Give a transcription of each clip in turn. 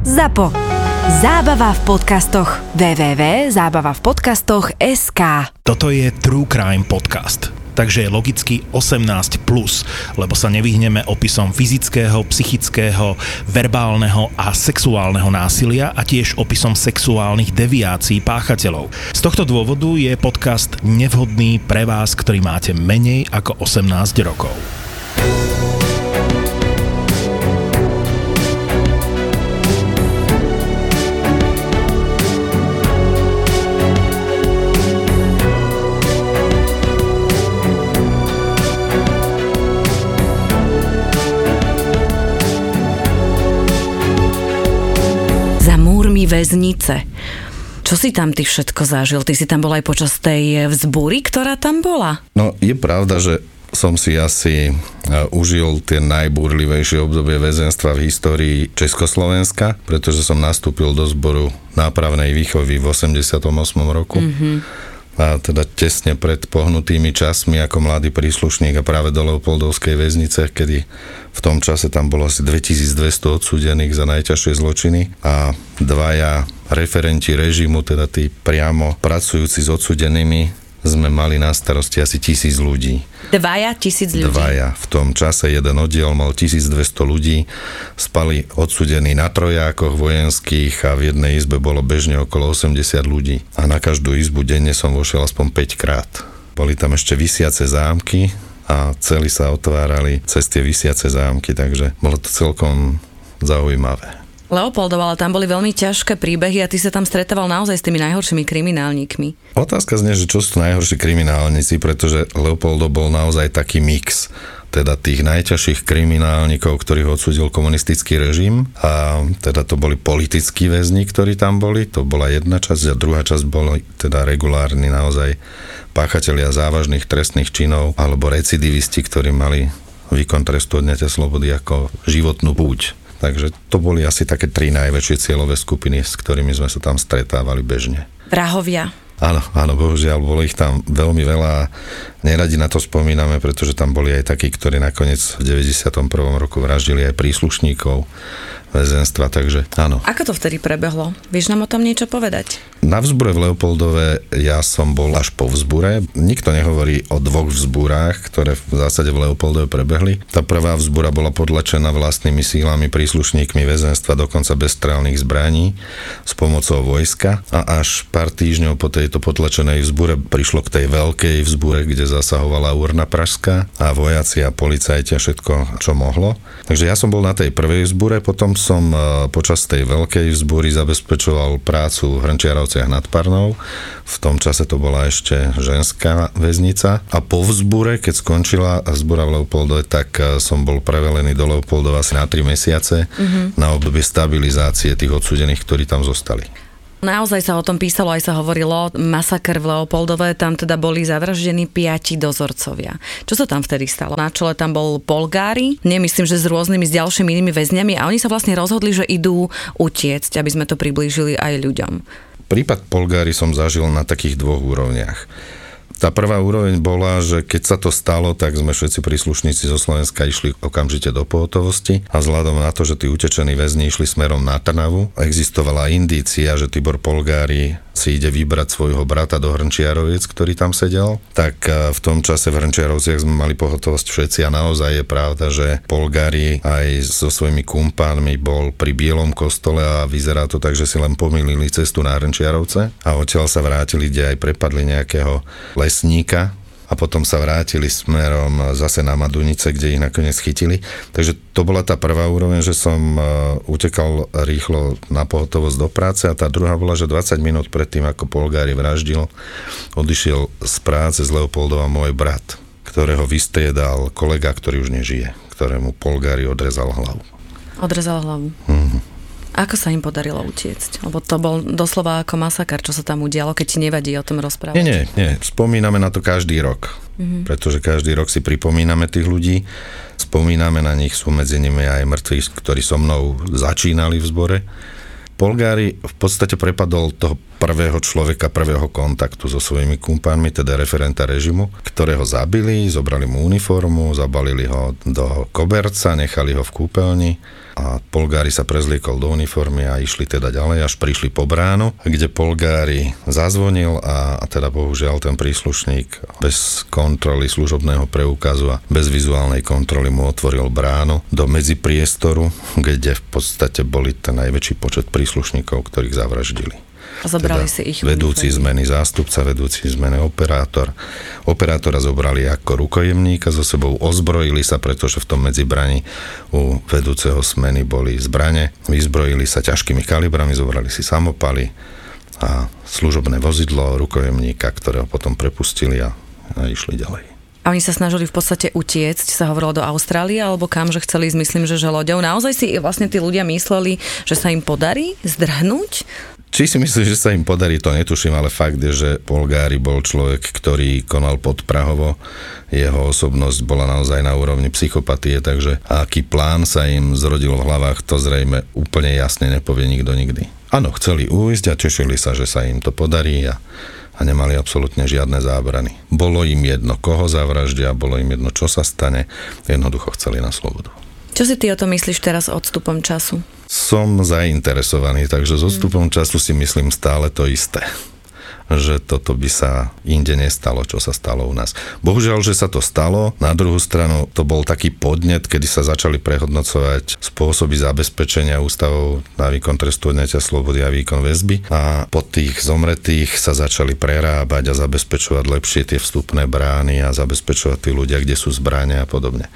ZAPO. Zábava v podcastoch. www.zábavavpodcastoch.sk Toto je True Crime Podcast. Takže je logicky 18+, plus, lebo sa nevyhneme opisom fyzického, psychického, verbálneho a sexuálneho násilia a tiež opisom sexuálnych deviácií páchateľov. Z tohto dôvodu je podcast nevhodný pre vás, ktorý máte menej ako 18 rokov. Väznice. Čo si tam ty všetko zažil? Ty si tam bol aj počas tej vzbúry, ktorá tam bola? No je pravda, že som si asi e, užil tie najbúrlivejšie obdobie väzenstva v histórii Československa, pretože som nastúpil do zboru nápravnej výchovy v 88. roku. Mm-hmm a teda tesne pred pohnutými časmi ako mladý príslušník a práve do Leopoldovskej väznice, kedy v tom čase tam bolo asi 2200 odsúdených za najťažšie zločiny a dvaja referenti režimu, teda tí priamo pracujúci s odsudenými, sme mali na starosti asi tisíc ľudí. Dvaja tisíc ľudí? Dvaja. V tom čase jeden oddiel mal 1200 ľudí, spali odsudení na trojákoch vojenských a v jednej izbe bolo bežne okolo 80 ľudí. A na každú izbu denne som vošiel aspoň 5 krát. Boli tam ešte vysiace zámky, a celý sa otvárali cez tie vysiace zámky, takže bolo to celkom zaujímavé. Leopoldov, ale tam boli veľmi ťažké príbehy a ty sa tam stretával naozaj s tými najhoršími kriminálnikmi. Otázka znie, že čo sú najhorší kriminálnici, pretože Leopoldov bol naozaj taký mix teda tých najťažších kriminálnikov, ktorých odsudil komunistický režim a teda to boli politickí väzni, ktorí tam boli, to bola jedna časť a druhá časť boli teda regulárni naozaj páchatelia závažných trestných činov alebo recidivisti, ktorí mali výkon trestu odňatia slobody ako životnú púť. Takže to boli asi také tri najväčšie cieľové skupiny, s ktorými sme sa tam stretávali bežne. Vrahovia. Áno, áno, bohužiaľ, bolo ich tam veľmi veľa a neradi na to spomíname, pretože tam boli aj takí, ktorí nakoniec v 91. roku vraždili aj príslušníkov väzenstva, takže áno. Ako to vtedy prebehlo? Vieš nám o tom niečo povedať? Na vzbure v Leopoldove ja som bol až po vzbure. Nikto nehovorí o dvoch vzbúrách, ktoré v zásade v Leopoldove prebehli. Tá prvá vzbúra bola podlačená vlastnými sílami, príslušníkmi väzenstva, dokonca bez strelných zbraní s pomocou vojska a až pár týždňov po tejto potlačenej vzbure prišlo k tej veľkej vzbure, kde zasahovala urna Pražská a vojaci a policajti a všetko, čo mohlo. Takže ja som bol na tej prvej vzbure, potom som e, počas tej veľkej vzbúry zabezpečoval prácu v Hrnčiarovciach nad Parnou. V tom čase to bola ešte ženská väznica. A po vzbúre, keď skončila vzbúra v Leopoldove, tak e, som bol prevelený do Leopoldova asi na 3 mesiace mm-hmm. na obdobie stabilizácie tých odsudených, ktorí tam zostali. Naozaj sa o tom písalo, aj sa hovorilo, masaker v Leopoldove, tam teda boli zavraždení piati dozorcovia. Čo sa tam vtedy stalo? Na čele tam bol Polgári, nemyslím, že s rôznymi, s ďalšími inými väzňami a oni sa vlastne rozhodli, že idú utiecť, aby sme to priblížili aj ľuďom. Prípad Polgári som zažil na takých dvoch úrovniach. Tá prvá úroveň bola, že keď sa to stalo, tak sme všetci príslušníci zo Slovenska išli okamžite do pohotovosti a vzhľadom na to, že tí utečení väzni išli smerom na Trnavu, existovala indícia, že Tibor Polgári si ide vybrať svojho brata do Hrnčiaroviec, ktorý tam sedel, tak e, v tom čase v Hrnčiarovciach sme mali pohotovosť všetci a naozaj je pravda, že Polgári aj so svojimi kumpánmi bol pri Bielom kostole a vyzerá to tak, že si len pomýlili cestu na Hrnčiarovce a odtiaľ sa vrátili, kde aj prepadli nejakého lesníka, a potom sa vrátili smerom zase na Madunice, kde ich nakoniec chytili. Takže to bola tá prvá úroveň, že som e, utekal rýchlo na pohotovosť do práce a tá druhá bola, že 20 minút predtým, ako Polgári vraždil, odišiel z práce z Leopoldova môj brat, ktorého vystriedal kolega, ktorý už nežije, ktorému Polgári odrezal hlavu. Odrezal hlavu. Mm-hmm. Ako sa im podarilo utiecť? Lebo to bol doslova ako masakar, čo sa tam udialo, keď ti nevadí o tom rozprávať. Nie, nie, nie. Spomíname na to každý rok. Mm-hmm. Pretože každý rok si pripomíname tých ľudí, spomíname na nich, sú medzi nimi aj mŕtvi, ktorí so mnou začínali v zbore. Polgári v podstate prepadol toho prvého človeka, prvého kontaktu so svojimi kumpánmi, teda referenta režimu, ktorého zabili, zobrali mu uniformu, zabalili ho do koberca, nechali ho v kúpeľni a Polgári sa prezliekol do uniformy a išli teda ďalej, až prišli po bránu, kde Polgári zazvonil a, a teda bohužiaľ ten príslušník bez kontroly služobného preukazu a bez vizuálnej kontroly mu otvoril bránu do medzipriestoru, kde v podstate boli ten najväčší počet príslušníkov, ktorých zavraždili. A zobrali teda si ich. Vedúci zmeny zástupca, vedúci zmeny operátor. Operátora zobrali ako rukojemníka, so sebou ozbrojili sa, pretože v tom medzibrani u vedúceho smeny boli zbrane. Vyzbrojili sa ťažkými kalibrami, zobrali si samopaly a služobné vozidlo rukojemníka, ktorého potom prepustili a, a išli ďalej. A oni sa snažili v podstate utiecť, sa hovorilo do Austrálie, alebo kam, že chceli ísť, myslím, že, že loďou. Naozaj si vlastne tí ľudia mysleli, že sa im podarí zdrhnúť či si myslíš, že sa im podarí, to netuším, ale fakt je, že Polgári bol človek, ktorý konal pod Prahovo. Jeho osobnosť bola naozaj na úrovni psychopatie, takže aký plán sa im zrodil v hlavách, to zrejme úplne jasne nepovie nikto nikdy. Áno, chceli ujsť a tešili sa, že sa im to podarí a, a nemali absolútne žiadne zábrany. Bolo im jedno, koho zavraždia, bolo im jedno, čo sa stane, jednoducho chceli na slobodu. Čo si ty o tom myslíš teraz odstupom času? som zainteresovaný, takže s odstupom času si myslím stále to isté že toto by sa inde nestalo, čo sa stalo u nás. Bohužiaľ, že sa to stalo. Na druhú stranu to bol taký podnet, kedy sa začali prehodnocovať spôsoby zabezpečenia ústavov na výkon trestu odňatia slobody a výkon väzby a po tých zomretých sa začali prerábať a zabezpečovať lepšie tie vstupné brány a zabezpečovať tí ľudia, kde sú zbrania a podobne.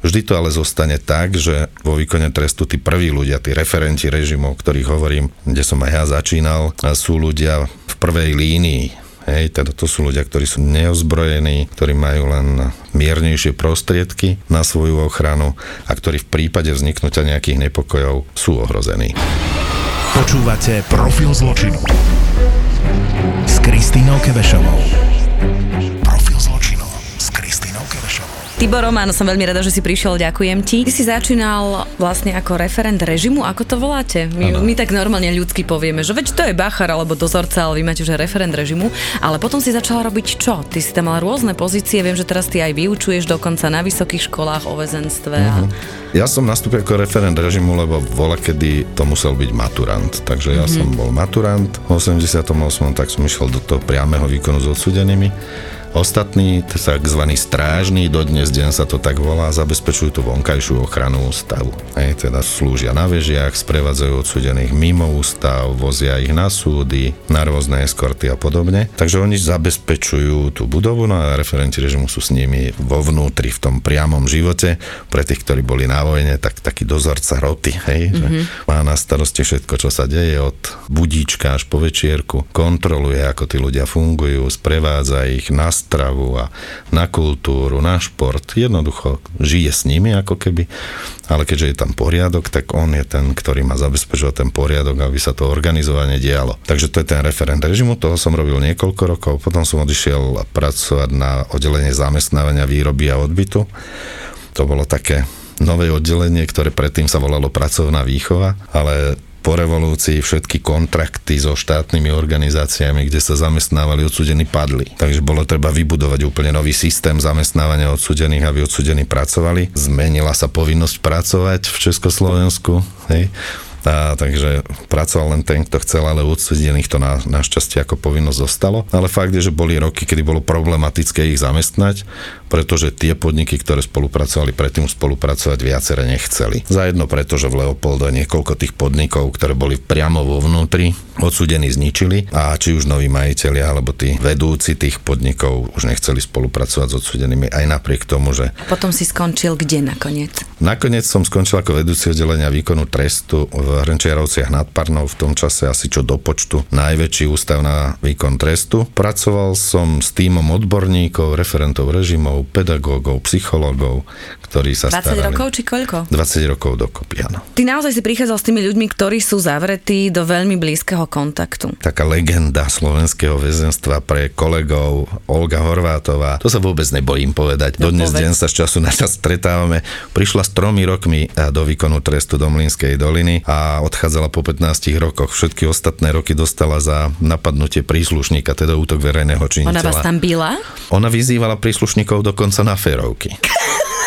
Vždy to ale zostane tak, že vo výkone trestu tí prví ľudia, tí referenti režimov, o ktorých hovorím, kde som aj ja začínal, sú ľudia v prvej línii. Hej, teda to sú ľudia, ktorí sú neozbrojení, ktorí majú len miernejšie prostriedky na svoju ochranu a ktorí v prípade vzniknutia nejakých nepokojov sú ohrození. Počúvate Profil zločinu s Kristínou Kevešovou. Tibor Román, som veľmi rada, že si prišiel, ďakujem ti. Ty si začínal vlastne ako referent režimu, ako to voláte? My, my tak normálne ľudsky povieme, že veď to je bachar alebo dozorca, ale vy máte že referent režimu, ale potom si začala robiť čo? Ty si tam mal rôzne pozície, viem, že teraz ty aj vyučuješ dokonca na vysokých školách o väzenstve. Uh-huh. A... Ja som nastúpil ako referent režimu, lebo vola kedy to musel byť maturant. Takže ja mm-hmm. som bol maturant v 88. tak som išiel do toho priameho výkonu s odsudenými Ostatní, tzv. strážni, dodnes deň sa to tak volá, zabezpečujú tú vonkajšiu ochranu ústavu. Hej, teda slúžia na vežiach, sprevádzajú odsudených mimo ústav, vozia ich na súdy, na rôzne eskorty a podobne. Takže oni zabezpečujú tú budovu, no a referenti režimu sú s nimi vo vnútri, v tom priamom živote. Pre tých, ktorí boli na vojne, tak taký dozorca roty, hej, mm-hmm. že mhm. má na starosti všetko, čo sa deje od budíčka až po večierku, kontroluje, ako tí ľudia fungujú, sprevádza ich, na stravu a na kultúru, na šport. Jednoducho žije s nimi ako keby, ale keďže je tam poriadok, tak on je ten, ktorý má zabezpečovať ten poriadok, aby sa to organizovanie dialo. Takže to je ten referent režimu, toho som robil niekoľko rokov, potom som odišiel pracovať na oddelenie zamestnávania výroby a odbytu. To bolo také nové oddelenie, ktoré predtým sa volalo pracovná výchova, ale po revolúcii všetky kontrakty so štátnymi organizáciami, kde sa zamestnávali odsudení, padli. Takže bolo treba vybudovať úplne nový systém zamestnávania odsudených, aby odsudení pracovali. Zmenila sa povinnosť pracovať v Československu. Hej a, takže pracoval len ten, kto chcel, ale odsudených to na, našťastie ako povinnosť zostalo. Ale fakt je, že boli roky, kedy bolo problematické ich zamestnať, pretože tie podniky, ktoré spolupracovali predtým spolupracovať viacere nechceli. Za jedno preto, že v Leopolde niekoľko tých podnikov, ktoré boli priamo vo vnútri, odsudení zničili a či už noví majiteľi alebo tí vedúci tých podnikov už nechceli spolupracovať s odsudenými aj napriek tomu, že... A potom si skončil kde nakoniec? Nakoniec som skončil ako vedúci oddelenia výkonu trestu v Hrnčiarovciach nad Parnou, v tom čase asi čo do počtu najväčší ústav na výkon trestu. Pracoval som s týmom odborníkov, referentov režimov, pedagógov, psychológov, ktorí sa 20 starali. rokov či koľko? 20 rokov dokopy, áno. Ty naozaj si prichádzal s tými ľuďmi, ktorí sú zavretí do veľmi blízkeho kontaktu. Taká legenda slovenského väzenstva pre kolegov Olga Horvátová. To sa vôbec nebojím povedať. No, Dodnes deň sa z času na čas stretávame. Prišla s tromi rokmi eh, do výkonu trestu do Mlínskej doliny a odchádzala po 15 rokoch. Všetky ostatné roky dostala za napadnutie príslušníka, teda útok verejného činiteľa. Ona vás tam byla? Ona vyzývala príslušníkov dokonca na férovky.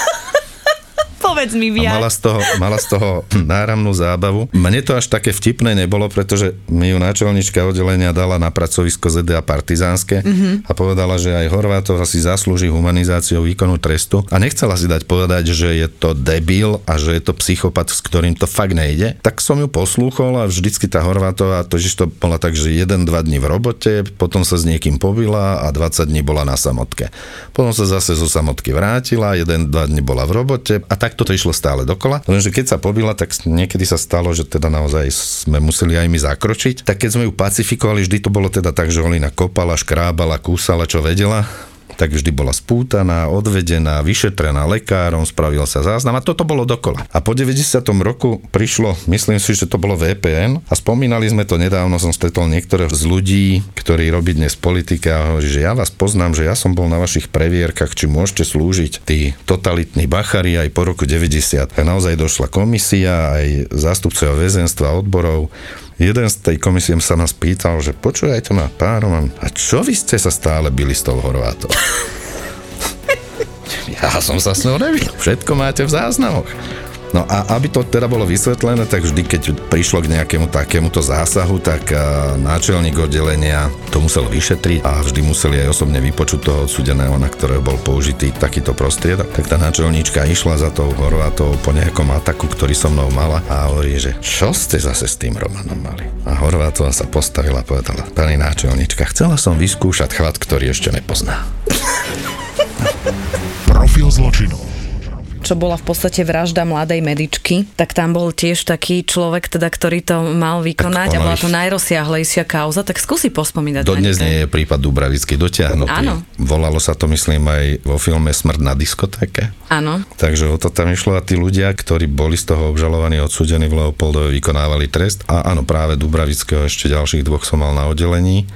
Povedz mi A viac. mala z, toho, mala z toho náramnú zábavu. Mne to až také vtipné nebolo, pretože mi ju náčelnička oddelenia dala na pracovisko ZDA Partizánske mm-hmm. a povedala, že aj Horvátov si zaslúži humanizáciou výkonu trestu a nechcela si dať povedať, že je to debil a že je to psychopat, s ktorým to fakt nejde. Tak som ju poslúchol a vždycky tá Horvátová, to, to bola tak, že 1-2 dní v robote, potom sa s niekým pobila a 20 dní bola na samotke. Potom sa zase zo samotky vrátila, 1-2 dní bola v robote a takto to išlo stále dokola. Lenže keď sa pobila, tak niekedy sa stalo, že teda naozaj sme museli aj my zakročiť. Tak keď sme ju pacifikovali, vždy to bolo teda tak, že Olina kopala, škrábala, kúsala, čo vedela tak vždy bola spútaná, odvedená, vyšetrená lekárom, spravil sa záznam a toto bolo dokola. A po 90. roku prišlo, myslím si, že to bolo VPN a spomínali sme to nedávno, som stretol niektorých z ľudí, ktorí robí dnes politika a hovorí, že ja vás poznám, že ja som bol na vašich previerkach, či môžete slúžiť tí totalitní bachari aj po roku 90. A naozaj došla komisia, aj zástupcovia väzenstva, odborov, jeden z tej komisie sa nás pýtal, že počujete ma pán Roman, a čo vy ste sa stále byli s tou Horvátou? ja som sa s ňou nebil. Všetko máte v záznamoch. No a aby to teda bolo vysvetlené, tak vždy, keď prišlo k nejakému takémuto zásahu, tak a, náčelník oddelenia to musel vyšetriť a vždy museli aj osobne vypočuť toho odsudeného, na ktorého bol použitý takýto prostriedok. Tak tá náčelníčka išla za tou Horvátou po nejakom ataku, ktorý so mnou mala a hovorí, že čo ste zase s tým Romanom mali? A Horvátová sa postavila a povedala, pani náčelníčka, chcela som vyskúšať chvat, ktorý ešte nepozná. Profil zločinu. Čo bola v podstate vražda mladej medičky, tak tam bol tiež taký človek, teda, ktorý to mal vykonať a bola to najrozsiahlejšia kauza, tak skúsi pospomínať. Dodnes nie je prípad Dubravický dotiahnutý. Áno. Volalo sa to, myslím, aj vo filme Smrť na diskotéke. Áno. Takže o to tam išlo a tí ľudia, ktorí boli z toho obžalovaní, odsúdení v Leopoldove, vykonávali trest. A áno, práve Dubravického ešte ďalších dvoch som mal na oddelení.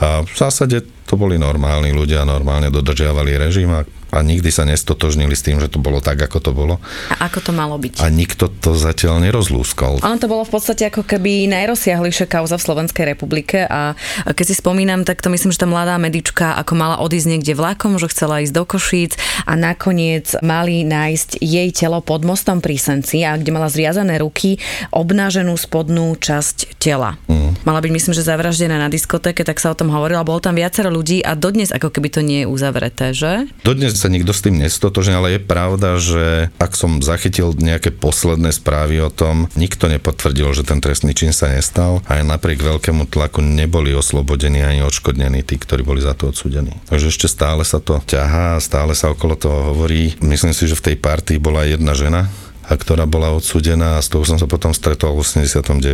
A v zásade to boli normálni ľudia, normálne dodržiavali režim a, a nikdy sa nestotožnili s tým, že to bolo tak, ako to bolo. A ako to malo byť? A nikto to zatiaľ nerozlúskol. Ono to bolo v podstate ako keby najrozsiahlejšia kauza v Slovenskej republike a keď si spomínam, tak to myslím, že tá mladá medička ako mala odísť niekde vlakom, že chcela ísť do Košíc a nakoniec mali nájsť jej telo pod mostom pri Senci a kde mala zviazané ruky, obnáženú spodnú časť tela. Mm. Mala byť myslím, že zavraždená na diskotéke, tak sa o tom hovorilo, bolo tam viacero ľudí a dodnes ako keby to nie je uzavreté, že? Dodnes sa nikto s tým nestotožne, ale je pravda, že ak som zachytil nejaké posledné správy o tom, nikto nepotvrdil, že ten trestný čin sa nestal a aj napriek veľkému tlaku neboli oslobodení ani odškodnení tí, ktorí boli za to odsúdení. Takže ešte stále sa to ťahá, stále sa okolo toho hovorí. Myslím si, že v tej partii bola jedna žena, a ktorá bola odsúdená a s tou som sa potom stretol v 89.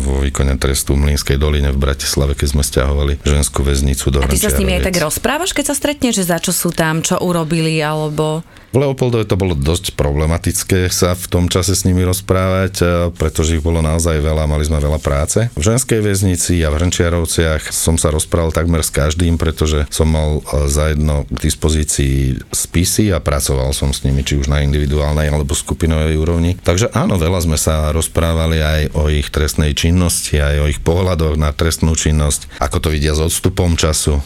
vo výkone trestu v Mlínskej doline v Bratislave, keď sme stiahovali ženskú väznicu do A ty sa s nimi aj tak rozprávaš, keď sa stretneš, že za čo sú tam, čo urobili, alebo... V Leopoldove to bolo dosť problematické sa v tom čase s nimi rozprávať, eh, pretože ich bolo naozaj veľa, mali sme veľa práce. V ženskej väznici a v Hrnčiarovciach som sa rozprával takmer s každým, pretože som mal eh, zajedno k dispozícii spisy a pracoval som s nimi, či už na individuálnej alebo skupinovej úrovni. Takže áno, veľa sme sa rozprávali aj o ich trestnej činnosti, aj o ich pohľadoch na trestnú činnosť, ako to vidia s odstupom času,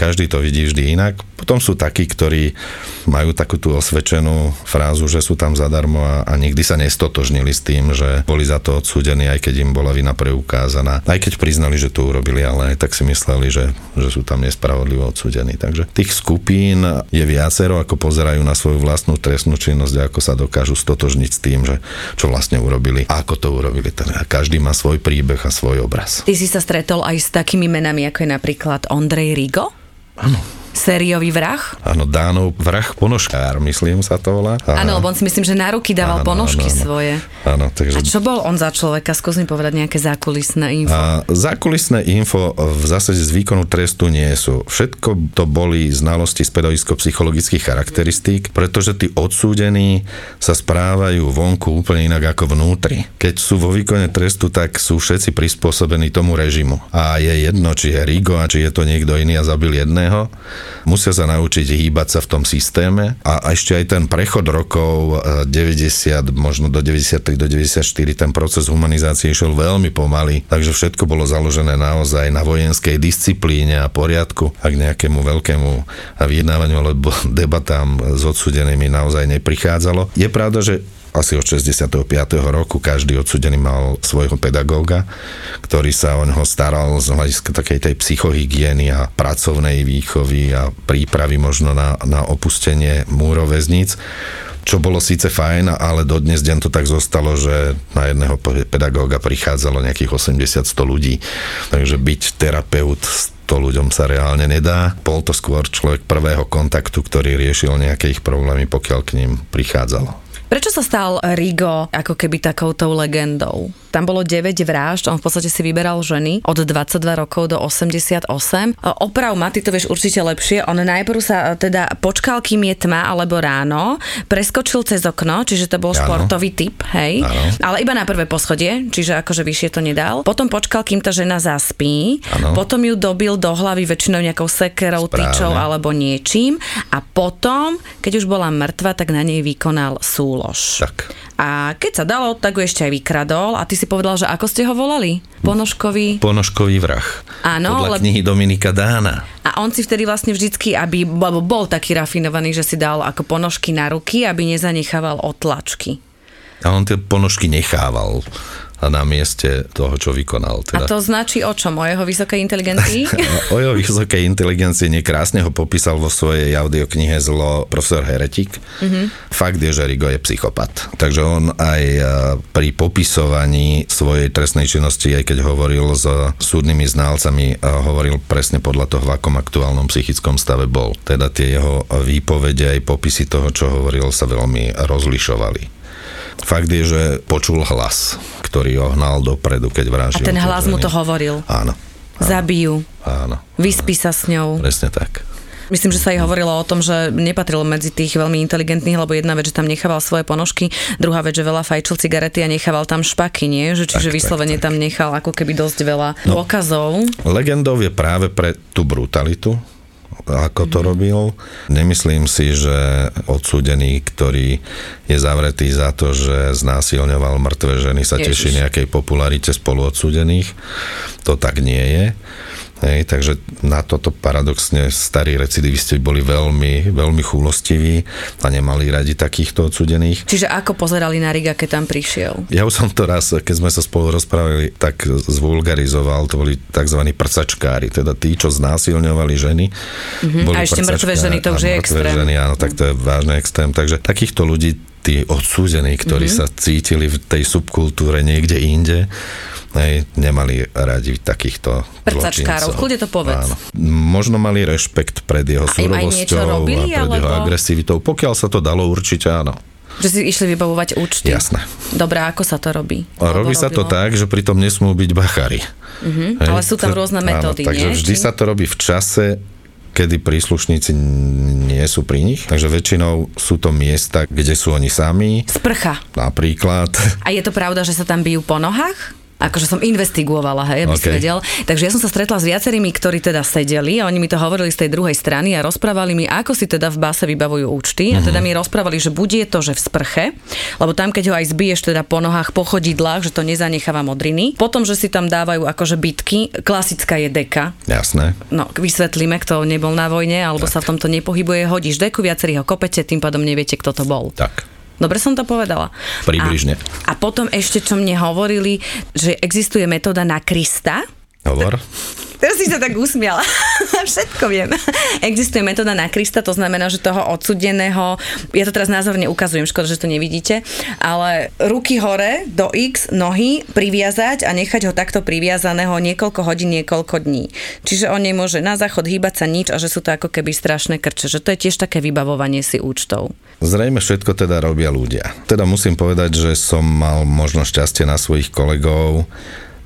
každý to vidí vždy inak. Potom sú takí, ktorí majú takú tú osvedčenú frázu, že sú tam zadarmo a, a nikdy sa nestotožnili s tým, že boli za to odsúdení, aj keď im bola vina preukázaná. Aj keď priznali, že to urobili, ale aj tak si mysleli, že, že sú tam nespravodlivo odsúdení. Takže tých skupín je viacero, ako pozerajú na svoju vlastnú trestnú činnosť a ako sa dokážu stotožniť s tým, že čo vlastne urobili a ako to urobili. Teda každý má svoj príbeh a svoj obraz. Ty si sa stretol aj s takými menami, ako je napríklad Ondrej Rigo? Áno, Sériový vrah? Áno, Dánov vrah ponožkár, myslím sa to volá. Áno, lebo on si myslím, že na ruky dával áno, ponožky áno, áno. svoje. Áno, takže... A čo bol on za človeka? Skús mi povedať nejaké zákulisné info. A, zákulisné info v zásade z výkonu trestu nie sú. Všetko to boli znalosti z pedagogicko-psychologických charakteristík, pretože tí odsúdení sa správajú vonku úplne inak ako vnútri. Keď sú vo výkone trestu, tak sú všetci prispôsobení tomu režimu. A je jedno, či je Rigo a či je to niekto iný a zabil jedného musia sa naučiť hýbať sa v tom systéme a ešte aj ten prechod rokov 90, eh, možno do 93, do 94, ten proces humanizácie išiel veľmi pomaly, takže všetko bolo založené naozaj na vojenskej disciplíne a poriadku a k nejakému veľkému vyjednávaniu alebo debatám s odsudenými naozaj neprichádzalo. Je pravda, že asi od 65. roku každý odsudený mal svojho pedagóga, ktorý sa o neho staral z hľadiska takej tej psychohygieny a pracovnej výchovy a prípravy možno na, na opustenie múrov väzníc čo bolo síce fajn, ale dodnes deň to tak zostalo, že na jedného pedagóga prichádzalo nejakých 80-100 ľudí, takže byť terapeut to ľuďom sa reálne nedá. Bol to skôr človek prvého kontaktu, ktorý riešil nejaké ich problémy, pokiaľ k ním prichádzalo. Prečo sa stal Rigo ako keby takouto legendou? Tam bolo 9 vražd, on v podstate si vyberal ženy od 22 rokov do 88. Oprav ma, ty to vieš určite lepšie, on najprv sa teda počkal, kým je tma alebo ráno, preskočil cez okno, čiže to bol ano. športový typ, hej, ano. ale iba na prvé poschodie, čiže akože vyššie to nedal. Potom počkal, kým tá žena zaspí, ano. potom ju dobil do hlavy väčšinou nejakou sekerou, tyčou alebo niečím a potom, keď už bola mŕtva, tak na nej vykonal súlož. Tak. A keď sa dalo, tak ho ešte aj vykradol a ty si povedal, že ako ste ho volali? Ponožkový? Ponožkový vrah. Áno. Podľa le... knihy Dominika Dána. A on si vtedy vlastne vždycky, aby bol taký rafinovaný, že si dal ako ponožky na ruky, aby nezanechával otlačky. A on tie ponožky nechával na mieste toho, čo vykonal. Teda. A to značí o čom? O jeho vysokej inteligencii? o jeho vysokej inteligencii nekrásne ho popísal vo svojej audioknihe Zlo profesor Heretik. Mm-hmm. Fakt je, že Rigo je psychopat. Takže on aj e, pri popisovaní svojej trestnej činnosti, aj keď hovoril s súdnymi ználcami, e, hovoril presne podľa toho, v akom aktuálnom psychickom stave bol. Teda tie jeho výpovede aj popisy toho, čo hovoril, sa veľmi rozlišovali. Fakt je, že počul hlas, ktorý ho hnal dopredu, keď vraždil. A ten hlas mu to hovoril? Áno. áno. Zabijú. Áno. Vyspí sa s ňou. Presne tak. Myslím, že sa aj hovorilo o tom, že nepatril medzi tých veľmi inteligentných, lebo jedna vec, že tam nechával svoje ponožky, druhá vec, že veľa fajčil cigarety a nechával tam špaky, nie? Že, čiže tak, vyslovene tak, tak. tam nechal ako keby dosť veľa no, dôkazov. Legendou je práve pre tú brutalitu, ako to robil. Nemyslím si, že odsúdený, ktorý je zavretý za to, že znásilňoval mŕtve ženy, sa Ježiš. teší nejakej popularite spolu odsúdených. To tak nie je. Hej, takže na toto paradoxne starí recidivisti boli veľmi, veľmi chúlostiví a nemali radi takýchto odsudených. Čiže ako pozerali na Riga, keď tam prišiel? Ja už som to raz, keď sme sa spolu rozprávali, tak zvulgarizoval, to boli tzv. prcačkári, teda tí, čo znásilňovali ženy. Mm-hmm. Boli a ešte mŕtve ženy, to už je extrém. Ženy, áno, tak to je vážny extrém. Takže takýchto ľudí tí odsúdení, ktorí mm-hmm. sa cítili v tej subkultúre niekde inde, hej, nemali radi takýchto Prcačkárov, kľude to povedz. Áno. Možno mali rešpekt pred jeho a surovosťou robili, a pred alebo... jeho agresivitou. Pokiaľ sa to dalo, určite áno. Že si išli vybavovať účty? Jasné. Dobre, ako sa to robí? A robí sa to tak, že pritom nesmú byť bachary. Uh-huh. Ale sú tam rôzne metódy, áno, Takže nie? vždy Či... sa to robí v čase, kedy príslušníci nie sú pri nich. Takže väčšinou sú to miesta, kde sú oni sami. Sprcha. Napríklad. A je to pravda, že sa tam bijú po nohách? Akože som investigovala, hej, aby okay. si vedel. Takže ja som sa stretla s viacerými, ktorí teda sedeli a oni mi to hovorili z tej druhej strany a rozprávali mi, ako si teda v base vybavujú účty. Uh-huh. A teda mhm. mi rozprávali, že bude to, že v sprche, lebo tam, keď ho aj zbiješ teda po nohách, po chodidlách, že to nezanecháva modriny. Potom, že si tam dávajú akože bitky, klasická je deka. Jasné. No, vysvetlíme, kto nebol na vojne, alebo tak. sa v tomto nepohybuje, hodíš deku, viacerých ho kopete, tým pádom neviete, kto to bol. Tak. Dobre som to povedala. Približne. A, a potom ešte, čo mne hovorili, že existuje metóda na Krista. Hovor. Teraz si sa tak usmiala. Všetko viem. Existuje metóda na Krista, to znamená, že toho odsudeného, ja to teraz názorne ukazujem, škoda, že to nevidíte, ale ruky hore do X, nohy priviazať a nechať ho takto priviazaného niekoľko hodín, niekoľko dní. Čiže on nemôže na záchod hýbať sa nič a že sú to ako keby strašné krče, že to je tiež také vybavovanie si účtov. Zrejme všetko teda robia ľudia. Teda musím povedať, že som mal možno šťastie na svojich kolegov,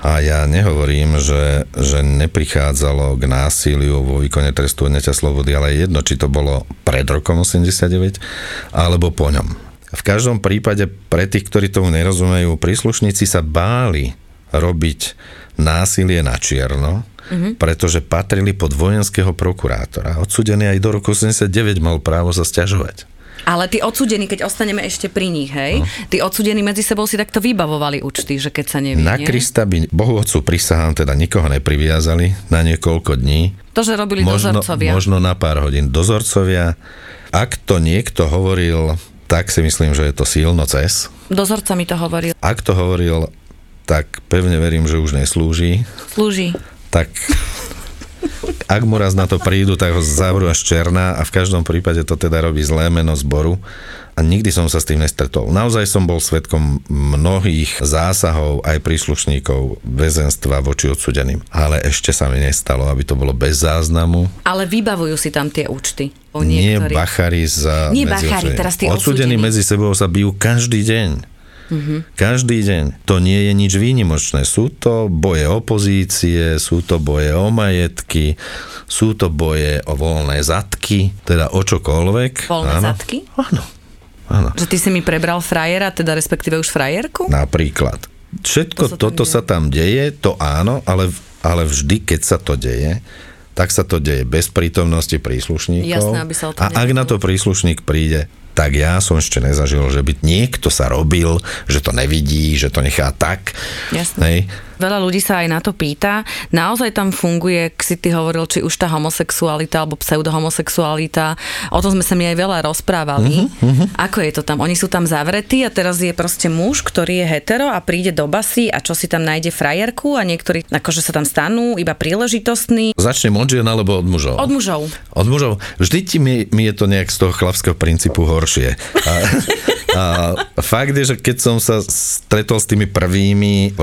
a ja nehovorím, že, že neprichádzalo k násiliu vo výkone trestu odňatia slobody, ale je jedno, či to bolo pred rokom 89 alebo po ňom. V každom prípade pre tých, ktorí tomu nerozumejú, príslušníci sa báli robiť násilie na čierno, mm-hmm. pretože patrili pod vojenského prokurátora. Odsudený aj do roku 89 mal právo sa stiažovať. Ale tí odsudení, keď ostaneme ešte pri nich, hej, no. tí odsudení medzi sebou si takto vybavovali účty, že keď sa nevie. Na Krista by Bohu Otcu prisahám, teda nikoho nepriviazali na niekoľko dní. To, že robili možno, dozorcovia. Možno na pár hodín. Dozorcovia, ak to niekto hovoril, tak si myslím, že je to silno cez. Dozorca mi to hovoril. Ak to hovoril, tak pevne verím, že už neslúži. Slúži. Tak ak mu raz na to prídu, tak ho zavrú až černá a v každom prípade to teda robí zlé meno zboru a nikdy som sa s tým nestretol. Naozaj som bol svetkom mnohých zásahov aj príslušníkov väzenstva voči odsudeným, ale ešte sa mi nestalo, aby to bolo bez záznamu. Ale vybavujú si tam tie účty. Nie bachari za Nie bachari, teraz tí odsudení medzi sebou sa bijú každý deň. Mm-hmm. Každý deň. To nie je nič výnimočné. Sú to boje opozície, sú to boje o majetky, sú to boje o voľné zadky, teda o čokoľvek. Voľné áno. zadky? Áno. áno. Že ty si mi prebral frajera, teda respektíve už frajerku? Napríklad. Všetko to toto deje. sa tam deje, to áno, ale, ale vždy, keď sa to deje, tak sa to deje bez prítomnosti príslušníkov. Jasné, aby sa o a ak na to príslušník príde, tak ja som ešte nezažil, že by niekto sa robil, že to nevidí, že to nechá tak. Jasne. Hej. Veľa ľudí sa aj na to pýta. Naozaj tam funguje, ak si ty hovoril, či už tá homosexualita alebo pseudohomosexualita. O tom sme sa mi aj veľa rozprávali. Uh-huh, uh-huh. Ako je to tam? Oni sú tam zavretí a teraz je proste muž, ktorý je hetero a príde do basy a čo si tam nájde frajerku a niektorí akože sa tam stanú iba príležitostní. Začnem od žien alebo od mužov? Od mužov. Od mužov. Vždy ti mi, mi je to nejak z toho chlapského princípu horšie. A, a fakt je, že keď som sa stretol s tými prvými v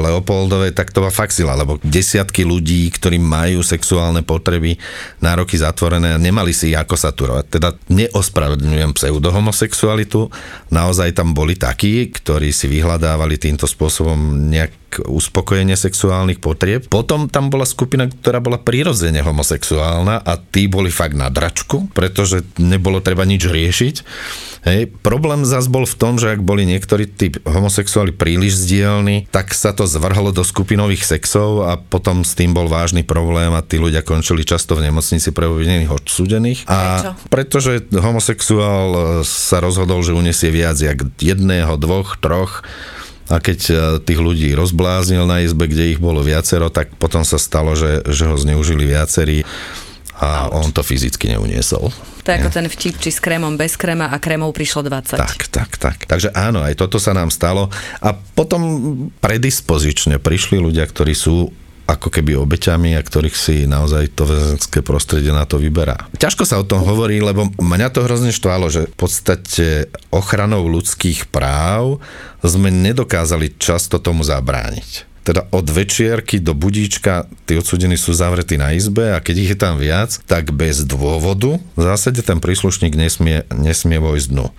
tak fakt sila, lebo desiatky ľudí, ktorí majú sexuálne potreby, nároky zatvorené a nemali si ako saturovať. Teda neospravedlňujem pseudohomosexualitu, naozaj tam boli takí, ktorí si vyhľadávali týmto spôsobom nejak uspokojenie sexuálnych potrieb. Potom tam bola skupina, ktorá bola prirodzene homosexuálna a tí boli fakt na dračku, pretože nebolo treba nič riešiť. Hej. Problém zas bol v tom, že ak boli niektorí tí homosexuáli príliš zdielni, tak sa to zvrhlo do skupinových sexov a potom s tým bol vážny problém a tí ľudia končili často v nemocnici pre obvinených odsúdených. A pretože homosexuál sa rozhodol, že unesie viac jak jedného, dvoch, troch a keď e, tých ľudí rozbláznil na izbe, kde ich bolo viacero, tak potom sa stalo, že, že ho zneužili viacerí a on to fyzicky neuniesol. To je ako ten vtip, či s krémom, bez kréma a krémov prišlo 20. Tak, tak, tak. Takže áno, aj toto sa nám stalo. A potom predispozične prišli ľudia, ktorí sú ako keby obeťami a ktorých si naozaj to väzenské prostredie na to vyberá. Ťažko sa o tom hovorí, lebo mňa to hrozne štvalo, že v podstate ochranou ľudských práv sme nedokázali často tomu zabrániť teda od večierky do budíčka tí odsudení sú zavretí na izbe a keď ich je tam viac, tak bez dôvodu v zásade ten príslušník nesmie, nesmie vojsť dnu.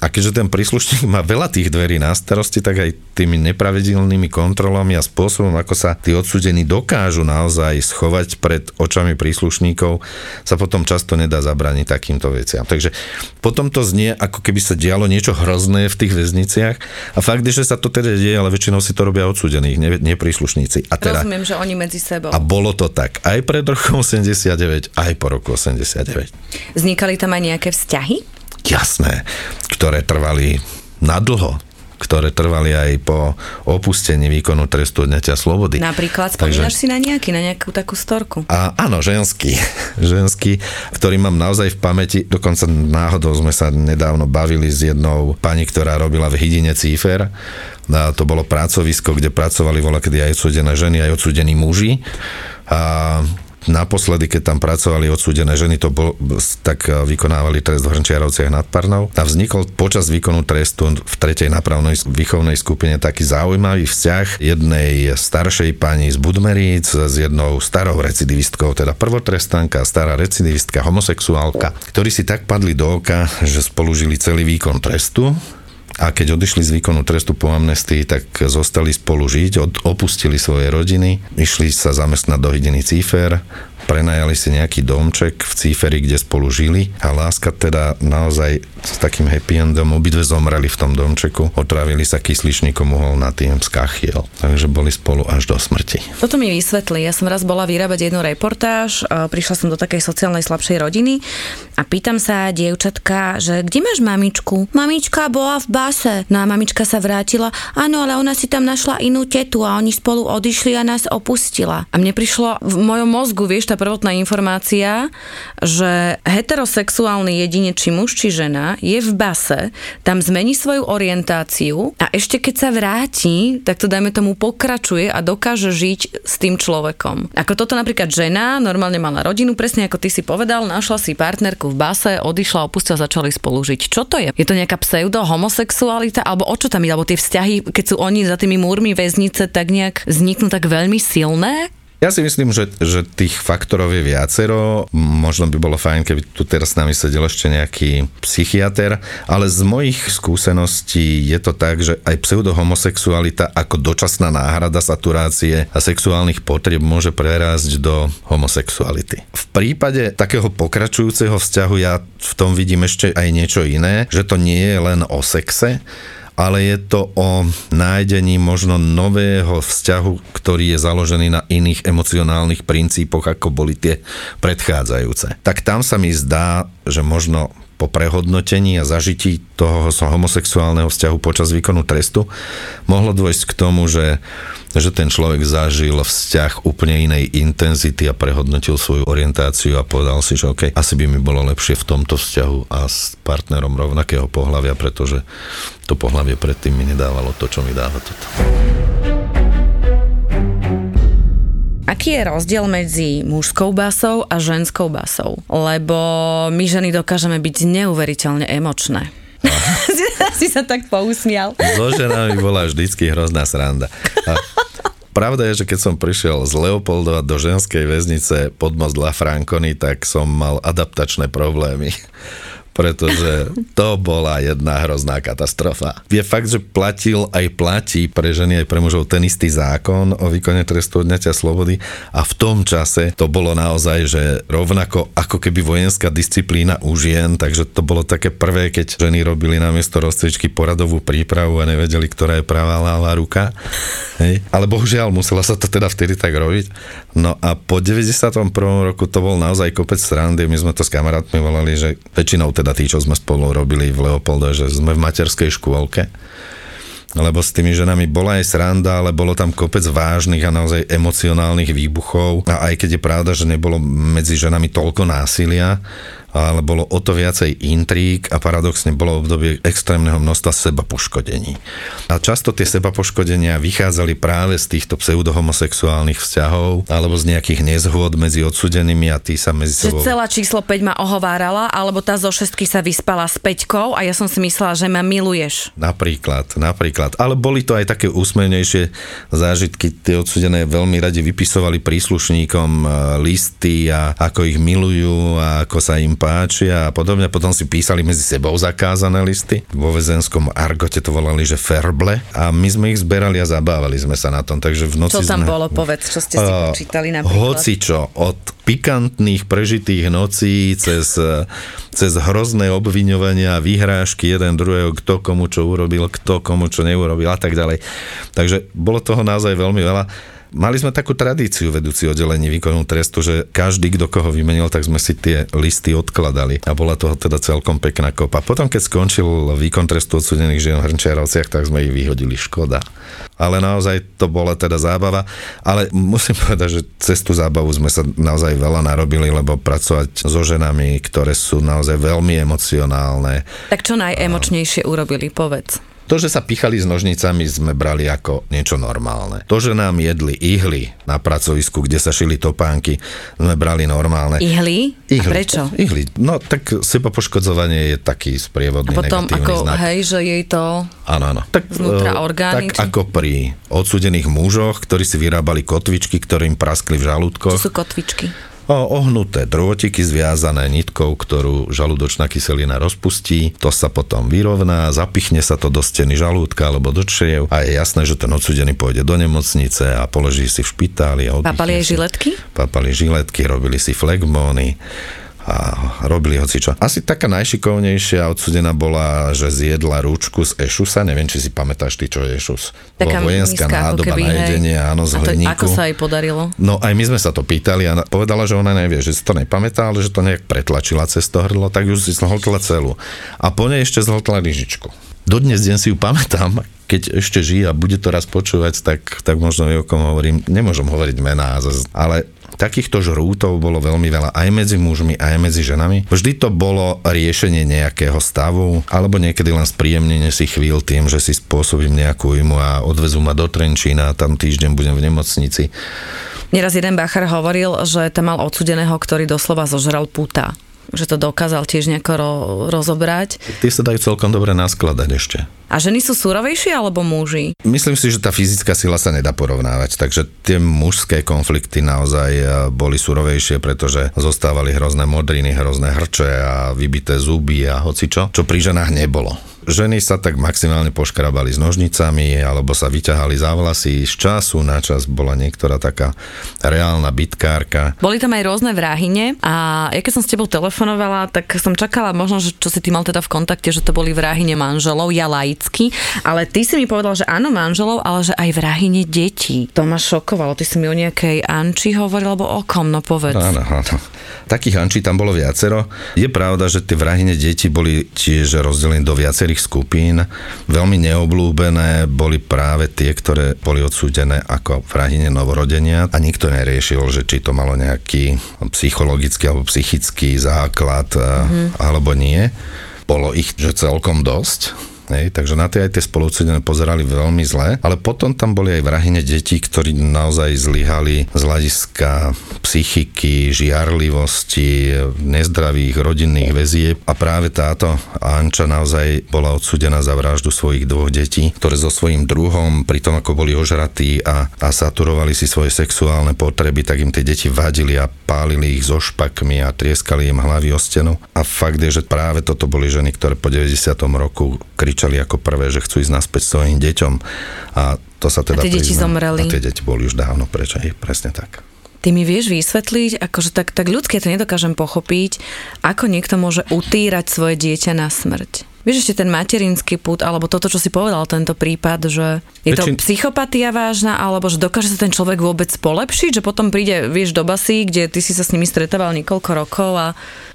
A keďže ten príslušník má veľa tých dverí na starosti, tak aj tými nepravidelnými kontrolami a spôsobom, ako sa tí odsudení dokážu naozaj schovať pred očami príslušníkov, sa potom často nedá zabraniť takýmto veciam. Takže potom to znie, ako keby sa dialo niečo hrozné v tých väzniciach. A fakt je, že sa to teda deje, ale väčšinou si to robia odsudení, nie, nie príslušníci. A teda, Rozumiem, že oni medzi sebou. A bolo to tak aj pred rokom 89, aj po roku 89. Vznikali tam aj nejaké vzťahy? Jasné, ktoré trvali nadlho ktoré trvali aj po opustení výkonu trestu odňatia slobody. Napríklad, spomínaš Takže, si na nejaký, na nejakú takú storku? A, áno, ženský. ženský, ktorý mám naozaj v pamäti. Dokonca náhodou sme sa nedávno bavili s jednou pani, ktorá robila v Hydine Cífer. A to bolo pracovisko, kde pracovali voľa kedy aj odsudené ženy, aj odsudení muži A Naposledy, keď tam pracovali odsúdené ženy, to bol, tak vykonávali trest v Hrnčiarovciach nad Parnou. A vznikol počas výkonu trestu v tretej napravnej výchovnej skupine taký zaujímavý vzťah jednej staršej pani z Budmeríc s jednou starou recidivistkou, teda prvotrestanka, stará recidivistka, homosexuálka, ktorí si tak padli do oka, že spolu žili celý výkon trestu a keď odišli z výkonu trestu po amnestii, tak zostali spolu žiť, od, opustili svoje rodiny, išli sa zamestnať do hydiny Cífer, prenajali si nejaký domček v Cíferi, kde spolu žili. A láska teda naozaj s takým happy endom obidve zomreli v tom domčeku, otrávili sa kysličníkom uhol na tým skachiel, takže boli spolu až do smrti. Toto mi vysvetli. Ja som raz bola vyrábať jednu reportáž, prišla som do takej sociálnej slabšej rodiny a pýtam sa dievčatka, že kde máš mamičku? Mamička bola v base. No a mamička sa vrátila, áno, ale ona si tam našla inú tetu a oni spolu odišli a nás opustila. A mne prišlo v mojom mozgu, vieš, tá prvotná informácia, že heterosexuálny jedinec, či muž, či žena, je v base, tam zmení svoju orientáciu a ešte keď sa vráti, tak to dajme tomu pokračuje a dokáže žiť s tým človekom. Ako toto napríklad žena, normálne mala rodinu, presne ako ty si povedal, našla si partnerku v base, odišla, opustila, začali spolu žiť. Čo to je? Je to nejaká pseudo homosexualita alebo o čo tam je? Alebo tie vzťahy, keď sú oni za tými múrmi väznice, tak nejak vzniknú tak veľmi silné? Ja si myslím, že, že tých faktorov je viacero. Možno by bolo fajn, keby tu teraz s nami sedel ešte nejaký psychiatr, ale z mojich skúseností je to tak, že aj pseudohomosexualita ako dočasná náhrada saturácie a sexuálnych potrieb môže prerásť do homosexuality. V prípade takého pokračujúceho vzťahu ja v tom vidím ešte aj niečo iné, že to nie je len o sexe, ale je to o nájdení možno nového vzťahu, ktorý je založený na iných emocionálnych princípoch, ako boli tie predchádzajúce. Tak tam sa mi zdá, že možno po prehodnotení a zažití toho homosexuálneho vzťahu počas výkonu trestu mohlo dôjsť k tomu, že, že ten človek zažil vzťah úplne inej intenzity a prehodnotil svoju orientáciu a povedal si, že OK, asi by mi bolo lepšie v tomto vzťahu a s partnerom rovnakého pohľavia, pretože to pohľavie predtým mi nedávalo to, čo mi dáva toto. Aký je rozdiel medzi mužskou basou a ženskou basou? Lebo my ženy dokážeme byť neuveriteľne emočné. si sa tak pousmial. So ženami bola vždycky hrozná sranda. A Pravda je, že keď som prišiel z Leopoldova do ženskej väznice pod most La Franconi, tak som mal adaptačné problémy pretože to bola jedna hrozná katastrofa. Je fakt, že platil aj platí pre ženy aj pre mužov ten istý zákon o výkone trestu odňatia slobody a v tom čase to bolo naozaj, že rovnako ako keby vojenská disciplína u žien, takže to bolo také prvé, keď ženy robili na miesto rozcvičky poradovú prípravu a nevedeli, ktorá je pravá láva ruka. Hej. Ale bohužiaľ musela sa to teda vtedy tak robiť. No a po 91. roku to bol naozaj kopec srandy, my sme to s kamarátmi volali, že väčšinou teda tí, čo sme spolu robili v Leopolde, že sme v materskej škôlke. Lebo s tými ženami bola aj sranda, ale bolo tam kopec vážnych a naozaj emocionálnych výbuchov. A aj keď je pravda, že nebolo medzi ženami toľko násilia, ale bolo o to viacej intrík a paradoxne bolo obdobie extrémneho množstva seba poškodení. A často tie seba poškodenia vychádzali práve z týchto pseudohomosexuálnych vzťahov alebo z nejakých nezhôd medzi odsudenými a tí sa medzi sebou... Že celá číslo 5 ma ohovárala, alebo tá zo šestky sa vyspala s Peťkou a ja som si myslela, že ma miluješ. Napríklad, napríklad. Ale boli to aj také úsmevnejšie zážitky. Tie odsudené veľmi radi vypisovali príslušníkom e, listy a ako ich milujú a ako sa im páči a podobne. Potom si písali medzi sebou zakázané listy. Vo väzenskom argote to volali, že ferble a my sme ich zberali a zabávali sme sa na tom. Takže v noci čo tam sme... bolo, povedz, čo ste si uh, počítali napríklad? Hoci čo, od pikantných prežitých nocí cez, cez hrozné obviňovania vyhrážky jeden druhého, kto komu čo urobil, kto komu čo neurobil a tak ďalej. Takže bolo toho naozaj veľmi veľa. Mali sme takú tradíciu vedúci oddelení výkonu trestu, že každý, kto koho vymenil, tak sme si tie listy odkladali a bola toho teda celkom pekná kopa. Potom, keď skončil výkon trestu odsudených žien v Hrnčiarovciach, tak sme ich vyhodili škoda. Ale naozaj to bola teda zábava. Ale musím povedať, že cez tú zábavu sme sa naozaj veľa narobili, lebo pracovať so ženami, ktoré sú naozaj veľmi emocionálne. Tak čo najemočnejšie urobili, povedz. To, že sa pichali s nožnicami, sme brali ako niečo normálne. To, že nám jedli ihly na pracovisku, kde sa šili topánky, sme brali normálne. Ihly? Ihly. A prečo? Ihly. No tak sebapoškodzovanie je taký sprievodný A potom negatívny ako, znak. hej, že jej to... Áno, áno. Tak, Znútra eh, orgány, tak či- ako pri odsudených mužoch, ktorí si vyrábali kotvičky, ktorým praskli v žalúdkoch. Čo sú kotvičky? Ohnuté drôtiky zviazané nitkou, ktorú žalúdočná kyselina rozpustí. To sa potom vyrovná, zapichne sa to do steny žalúdka alebo do čriev a je jasné, že ten odsudený pôjde do nemocnice a položí si v špitáli. A Papali žiletky? Papali žiletky, robili si flegmóny a robili hocičo. Asi taká najšikovnejšia odsudená bola, že zjedla rúčku z ešusa. Neviem, či si pamätáš ty, čo je ešus. Taká vojenská nízka, nádoba keby, na hej. jedenie, áno, z A to, hliníku. ako sa jej podarilo? No aj my sme sa to pýtali a povedala, že ona nevie, že si to nepamätá, ale že to nejak pretlačila cez to hrdlo, tak ju si zhltla celú. A po nej ešte zhltla lyžičku. Dodnes deň si ju pamätám, keď ešte žije a bude to raz počúvať, tak, tak možno vie, o kom hovorím. Nemôžem hovoriť mená, ale takýchto žrútov bolo veľmi veľa aj medzi mužmi, aj medzi ženami. Vždy to bolo riešenie nejakého stavu, alebo niekedy len spríjemnenie si chvíľ tým, že si spôsobím nejakú imu a odvezú ma do Trenčína a tam týždeň budem v nemocnici. Neraz jeden bachar hovoril, že tam mal odsudeného, ktorý doslova zožral puta. Že to dokázal tiež nejako ro- rozobrať. Tie sa dajú celkom dobre naskladať ešte. A ženy sú súrovejšie alebo muži? Myslím si, že tá fyzická sila sa nedá porovnávať, takže tie mužské konflikty naozaj eh, boli surovejšie, pretože zostávali hrozné modriny, hrozné hrče a vybité zuby a hocičo, čo pri ženách nebolo. Ženy sa tak maximálne poškrabali s nožnicami alebo sa vyťahali za vlasy. Z času na čas bola niektorá taká reálna bitkárka. Boli tam aj rôzne vrahyne a ja keď som s tebou telefonovala, tak som čakala možno, že čo si ty mal teda v kontakte, že to boli vrahyne manželov, ja laicky, ale ty si mi povedal, že áno manželov, ale že aj vrahyne detí. To ma šokovalo, ty si mi o nejakej Anči hovoril, alebo o kom, no povedz. Áno, áno. Takých hančí tam bolo viacero. Je pravda, že tie vrahine deti boli tiež rozdelené do viacerých skupín. Veľmi neoblúbené boli práve tie, ktoré boli odsúdené ako vrahine novorodenia a nikto neriešil, že či to malo nejaký psychologický alebo psychický základ mm-hmm. alebo nie. Bolo ich že celkom dosť. Hej, takže na tie aj tie spolúcedené pozerali veľmi zle, ale potom tam boli aj vrahine detí, ktorí naozaj zlyhali z hľadiska psychiky, žiarlivosti, nezdravých rodinných väzieb a práve táto Anča naozaj bola odsúdená za vraždu svojich dvoch detí, ktoré so svojím druhom, pri tom ako boli ožratí a, a saturovali si svoje sexuálne potreby, tak im tie deti vadili a pálili ich so špakmi a trieskali im hlavy o stenu. A fakt je, že práve toto boli ženy, ktoré po 90. roku kričali ako prvé, že chcú ísť naspäť svojim deťom. A to sa teda A tie deti zomreli. A tie deti boli už dávno preč, aj presne tak. Ty mi vieš vysvetliť, akože tak, tak ľudské to nedokážem pochopiť, ako niekto môže utírať svoje dieťa na smrť. Vieš ešte ten materinský put, alebo toto, čo si povedal, tento prípad, že je to Väčšin- psychopatia vážna, alebo že dokáže sa ten človek vôbec polepšiť, že potom príde, vieš, do basy, kde ty si sa s nimi stretával niekoľko rokov a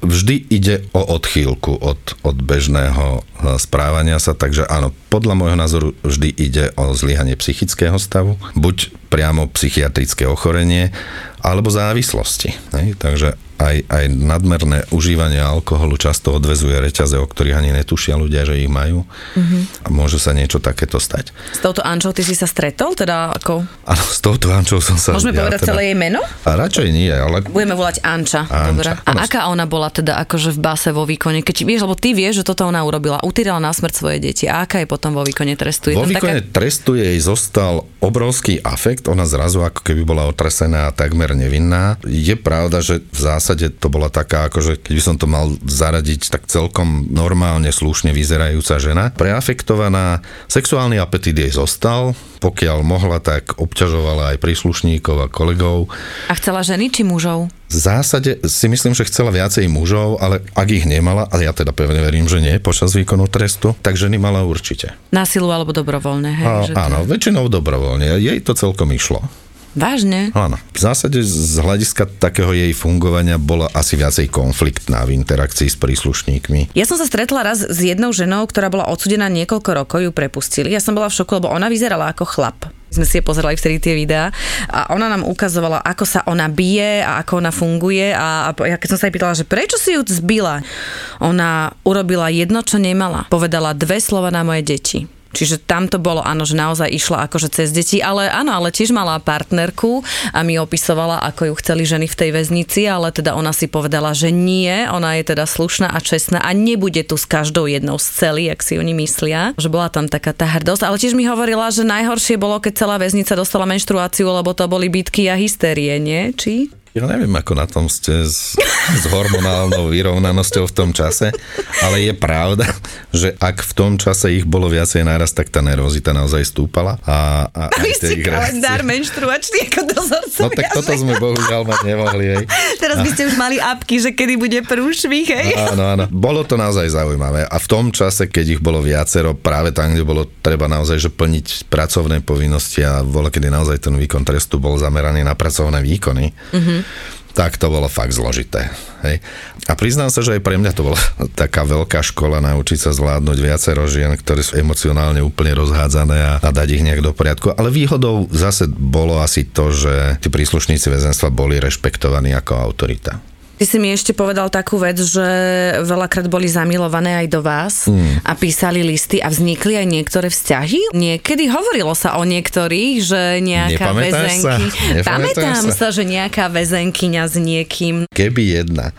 Vždy ide o odchýlku od, od bežného e, správania sa, takže áno, podľa môjho názoru vždy ide o zlyhanie psychického stavu, buď priamo psychiatrické ochorenie, alebo závislosti. Hej? Takže aj, aj nadmerné užívanie alkoholu často odvezuje reťaze, o ktorých ani netušia ľudia, že ich majú. Mm-hmm. A môže sa niečo takéto stať. s touto Ančou ty si sa stretol, teda ako... Áno, s touto Ančou som sa... Môžeme povedať celé jej meno? A radšej nie, ale Budeme volať Anča. Anča, Dobre. A áno. aká ona bola teda akože v base vo výkone? Keď vieš, lebo ty vieš, že toto ona urobila. Utírala na smrť svoje deti. A aká je potom vo výkone trestu? Je Vo výkone trestu jej zostal obrovský afekt, ona zrazu ako keby bola otresená a takmer nevinná. Je pravda, že v zásade to bola taká, akože keď by som to mal zaradiť, tak celkom normálne, slušne vyzerajúca žena. Preafektovaná, sexuálny apetit jej zostal, pokiaľ mohla, tak obťažovala aj príslušníkov a kolegov. A chcela ženy či mužov? V zásade si myslím, že chcela viacej mužov, ale ak ich nemala, a ja teda pevne verím, že nie počas výkonu trestu, tak ženy mala určite. Násilu alebo dobrovoľné, hej? A, že to- áno, väčšinou dobrovoľne. Jej to celkom išlo. Vážne? Áno. V zásade z hľadiska takého jej fungovania bola asi viacej konfliktná v interakcii s príslušníkmi. Ja som sa stretla raz s jednou ženou, ktorá bola odsudená niekoľko rokov, ju prepustili. Ja som bola v šoku, lebo ona vyzerala ako chlap. Sme si je pozerali vtedy tie videá a ona nám ukazovala, ako sa ona bije a ako ona funguje a, a ja keď som sa jej pýtala, že prečo si ju zbila, ona urobila jedno, čo nemala. Povedala dve slova na moje deti. Čiže tam to bolo, áno, že naozaj išla akože cez deti, ale áno, ale tiež mala partnerku a mi opisovala, ako ju chceli ženy v tej väznici, ale teda ona si povedala, že nie, ona je teda slušná a čestná a nebude tu s každou jednou z celý, ak si oni myslia, že bola tam taká tá hrdosť, ale tiež mi hovorila, že najhoršie bolo, keď celá väznica dostala menštruáciu, lebo to boli bitky a hystérie, nie? Či? Ja neviem, ako na tom ste s, s hormonálnou vyrovnanosťou v tom čase, ale je pravda, že ak v tom čase ich bolo viacej naraz, tak tá nervozita naozaj stúpala. A, a a vy ste kalendár menštruačný ako dozorcovia. No tak toto sme bohužiaľ mať nemohli. Hej. Teraz by ste už mali apky, že kedy bude prúšvih, hej? Áno, áno. Bolo to naozaj zaujímavé. A v tom čase, keď ich bolo viacero, práve tam, kde bolo treba naozaj že plniť pracovné povinnosti a bolo, kedy naozaj ten výkon trestu bol zameraný na pracovné výkony, mm-hmm tak to bolo fakt zložité. Hej. A priznám sa, že aj pre mňa to bola taká veľká škola naučiť sa zvládnuť viacero žien, ktoré sú emocionálne úplne rozhádzané a, a dať ich nejak do poriadku. Ale výhodou zase bolo asi to, že tí príslušníci väzenstva boli rešpektovaní ako autorita. Ty si mi ešte povedal takú vec, že veľakrát boli zamilované aj do vás mm. a písali listy a vznikli aj niektoré vzťahy. Niekedy hovorilo sa o niektorých, že nejaká väzenky... Sa. Pamätám sa. sa, že nejaká väzenkyňa s niekým. Keby jedna.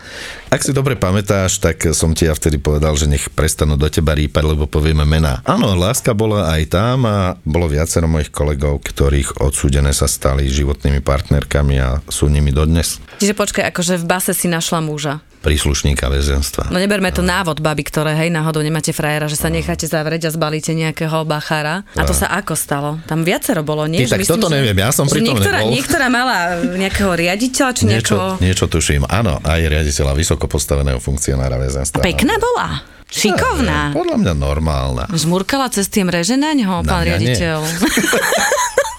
Ak si dobre pamätáš, tak som ti ja vtedy povedal, že nech prestanú do teba rýpať, lebo povieme mená. Áno, láska bola aj tam a bolo viacero mojich kolegov, ktorých odsúdené sa stali životnými partnerkami a sú nimi dodnes. Čiže počkaj, akože v base si našla muža príslušníka väzenstva. No neberme to návod, baby, ktoré hej, náhodou nemáte frajera, že sa necháte zavrieť a zbalíte nejakého bachára. A to sa ako stalo? Tam viacero bolo, nie? Ty, tak myslím, toto že, neviem, ja som pri tom niektorá, nebol. niektorá mala nejakého riaditeľa, či niečo, niekoho... Niečo tuším, áno, aj riaditeľa vysoko postaveného funkcionára väzenstva. Pekná bola? Šikovná. Ja, podľa mňa normálna. Žmurkala cez tým reže na ňo, pán riaditeľ.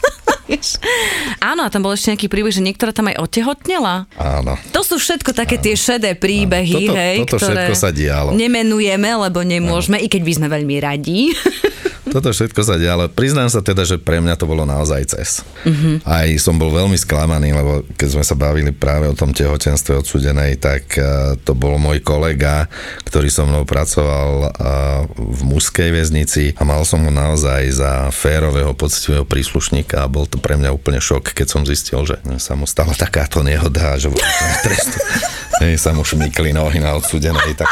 Áno, a tam bol ešte nejaký príbeh, že niektorá tam aj otehotnela. Áno. To sú všetko také Áno. tie šedé príbehy, Áno. Toto, hej, toto ktoré všetko sa dialo. nemenujeme, lebo nemôžeme, Áno. i keď by sme veľmi radi. Toto všetko sa dialo. Priznám sa teda, že pre mňa to bolo naozaj cez. Uh-huh. Aj som bol veľmi sklamaný, lebo keď sme sa bavili práve o tom tehotenstve odsudenej, tak uh, to bol môj kolega, ktorý so mnou pracoval uh, v mužskej väznici a mal som ho naozaj za férového, poctivého príslušníka a bol to pre mňa úplne šok, keď som zistil, že sa mu stala takáto nehoda, že trestu. sa mu šmykli nohy na odsudenej, tak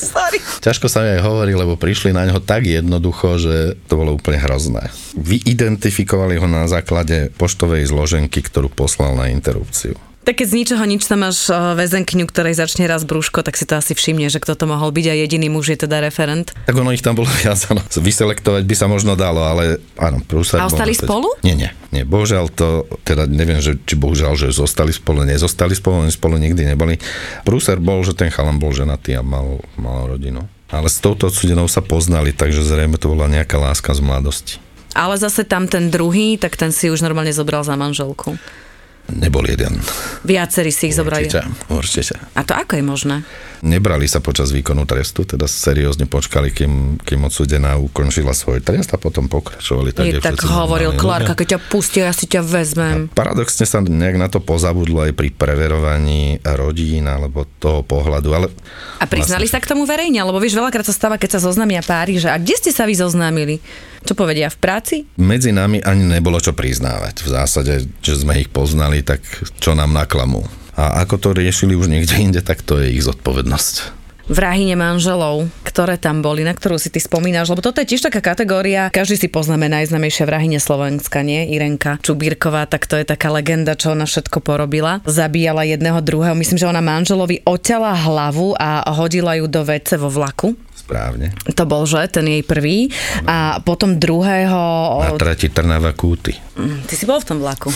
Sorry. Ťažko sa mi aj hovorí, lebo prišli na ňo tak jednoducho, že to bolo úplne hrozné. Vyidentifikovali ho na základe poštovej zloženky, ktorú poslal na interrupciu. Tak keď z ničoho nič tam máš eh, väzenkyňu, ktorej začne raz brúško, tak si to asi všimne, že kto to mohol byť a jediný muž je teda referent. Tak ono ich tam bolo viac, áno. Vyselektovať by sa možno dalo, ale áno, prúsar. A ostali spolu? Nie, nie, nie. Bohužiaľ to, teda neviem, že, či bohužiaľ, že zostali spolu, nezostali spolu, oni spolu nikdy neboli. Prúser bol, že ten chalan bol ženatý a mal, mal rodinu. Ale s touto odsudenou sa poznali, takže zrejme to bola nejaká láska z mladosti. Ale zase tam ten druhý, tak ten si už normálne zobral za manželku. Nebol jeden. Viacerí si ich zobrali. Určite, určite. A to ako je možné? Nebrali sa počas výkonu trestu, teda seriózne počkali, kým, kým odsudená ukončila svoj trest a potom pokračovali. Tak, Je, tak hovoril Klárka, keď ťa pustia, ja si ťa vezmem. A paradoxne sa nejak na to pozabudlo aj pri preverovaní rodín alebo toho pohľadu. Ale a priznali vlastne... sa k tomu verejne? Lebo vieš, veľakrát sa stáva, keď sa zoznamia páry, že a kde ste sa vy zoznámili? Čo povedia, v práci? Medzi nami ani nebolo čo priznávať. V zásade, že sme ich poznali, tak čo nám naklamú. A ako to riešili už niekde inde, tak to je ich zodpovednosť vrahyne manželov, ktoré tam boli, na ktorú si ty spomínaš, lebo toto je tiež taká kategória, každý si poznáme najznamejšia vrahyne Slovenska, nie? Irenka Čubírková, tak to je taká legenda, čo ona všetko porobila. Zabíjala jedného druhého, myslím, že ona manželovi oťala hlavu a hodila ju do vece vo vlaku správne. To bol, že? Ten jej prvý. A potom druhého... Na trati Trnava Kúty. Mm, ty si bol v tom vlaku.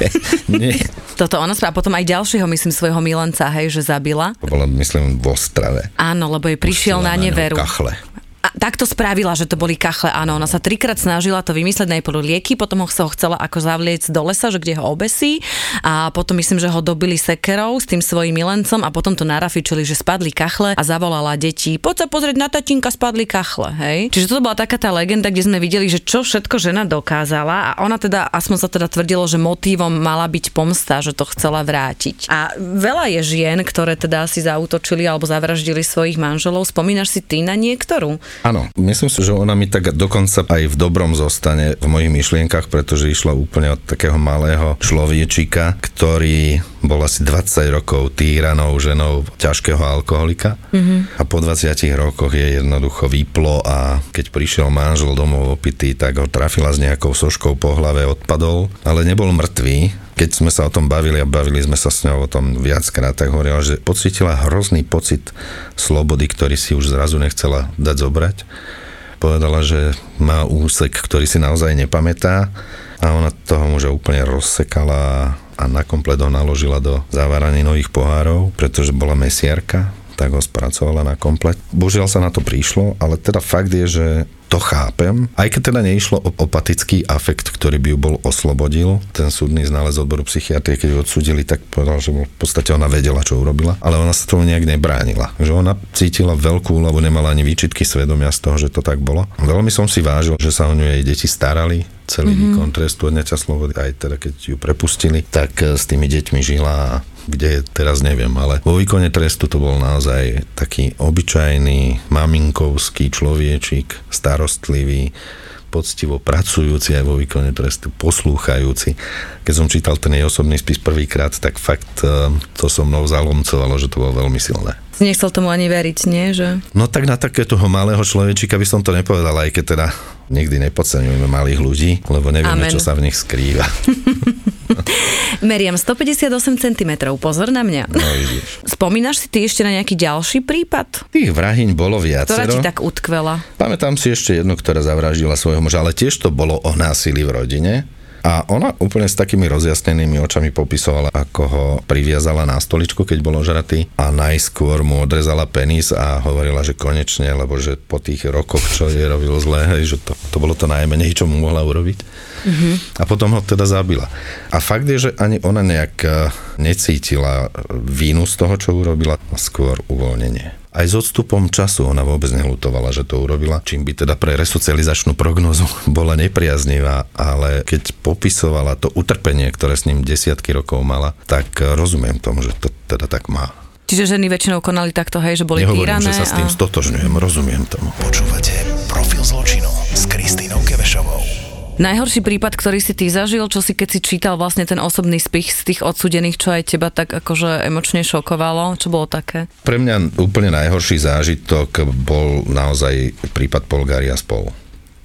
Nie. Toto ona a potom aj ďalšieho, myslím, svojho milenca, hej, že zabila. To bolo, myslím, v Ostrave. Áno, lebo jej prišiel na neveru. Kachle a takto spravila, že to boli kachle, áno. Ona sa trikrát snažila to vymysleť najprv lieky, potom ho sa ho chcela ako zavliec do lesa, že kde ho obesí a potom myslím, že ho dobili sekerou s tým svojim milencom a potom to narafičili, že spadli kachle a zavolala deti, poď sa pozrieť na tatinka, spadli kachle, hej. Čiže to bola taká tá legenda, kde sme videli, že čo všetko žena dokázala a ona teda, aspoň sa teda tvrdilo, že motívom mala byť pomsta, že to chcela vrátiť. A veľa je žien, ktoré teda si zautočili alebo zavraždili svojich manželov. Spomínaš si ty na niektorú? Áno, myslím si, že ona mi tak dokonca aj v dobrom zostane v mojich myšlienkach, pretože išla úplne od takého malého človečika, ktorý bol asi 20 rokov týranou ženou ťažkého alkoholika mm-hmm. a po 20 rokoch je jednoducho vyplo a keď prišiel manžel domov opitý, tak ho trafila s nejakou soškou po hlave, odpadol, ale nebol mŕtvý, keď sme sa o tom bavili a bavili sme sa s ňou o tom viackrát, tak hovorila, že pocitila hrozný pocit slobody, ktorý si už zrazu nechcela dať zobrať. Povedala, že má úsek, ktorý si naozaj nepamätá a ona toho muža úplne rozsekala a nakomplet ho naložila do zaváraní nových pohárov, pretože bola mesiarka, tak ho spracovala na komplet. Božiaľ sa na to prišlo, ale teda fakt je, že to chápem, aj keď teda neišlo o opatický afekt, ktorý by ju bol oslobodil. Ten súdny znalec odboru psychiatrie, keď ju odsudili, tak povedal, že v podstate ona vedela, čo urobila, ale ona sa tomu nejak nebránila. Že ona cítila veľkú úľavu, nemala ani výčitky svedomia z toho, že to tak bolo. Veľmi som si vážil, že sa o ňu jej deti starali, celý mm-hmm. výkon trestu odňaťa slobody, aj teda keď ju prepustili, tak eh, s tými deťmi žila kde je teraz neviem, ale vo výkone trestu to bol naozaj taký obyčajný maminkovský človečik, starostlivý, poctivo pracujúci aj vo výkone trestu, poslúchajúci. Keď som čítal ten jej osobný spis prvýkrát, tak fakt eh, to so mnou zalomcovalo, že to bolo veľmi silné. Nechcel tomu ani veriť, nie? Že... No tak na takéto malého človečika by som to nepovedal, aj keď teda nikdy nepodceňujeme malých ľudí, lebo nevieme, Amen. čo sa v nich skrýva. Meriam 158 cm, pozor na mňa. No, vidíš. Spomínaš si ty ešte na nejaký ďalší prípad? Tých vrahyň bolo viacero. Ktorá ti tak utkvela? Pamätám si ešte jednu, ktorá zavraždila svojho muža, ale tiež to bolo o násilí v rodine. A ona úplne s takými rozjasnenými očami popisovala, ako ho priviazala na stoličku, keď bol ožratý a najskôr mu odrezala penis a hovorila, že konečne, lebo že po tých rokoch, čo jej robil zlé, že to, to bolo to najmenej, čo mu mohla urobiť. Mm-hmm. A potom ho teda zabila. A fakt je, že ani ona nejak eh, necítila vínu z toho, čo urobila, skôr uvoľnenie. Aj s odstupom času ona vôbec nehutovala, že to urobila, čím by teda pre resocializačnú prognozu bola nepriaznivá, ale keď popisovala to utrpenie, ktoré s ním desiatky rokov mala, tak rozumiem tomu, že to teda tak má. Čiže ženy väčšinou konali takto, hej, že boli Nehovorím, týrané. že sa s tým a... stotožňujem, rozumiem tomu. Počúvate Profil zločinu s Kristýnou Kevešovou. Najhorší prípad, ktorý si ty zažil, čo si keď si čítal vlastne ten osobný spich z tých odsudených, čo aj teba tak akože emočne šokovalo, čo bolo také? Pre mňa úplne najhorší zážitok bol naozaj prípad Polgária spolu.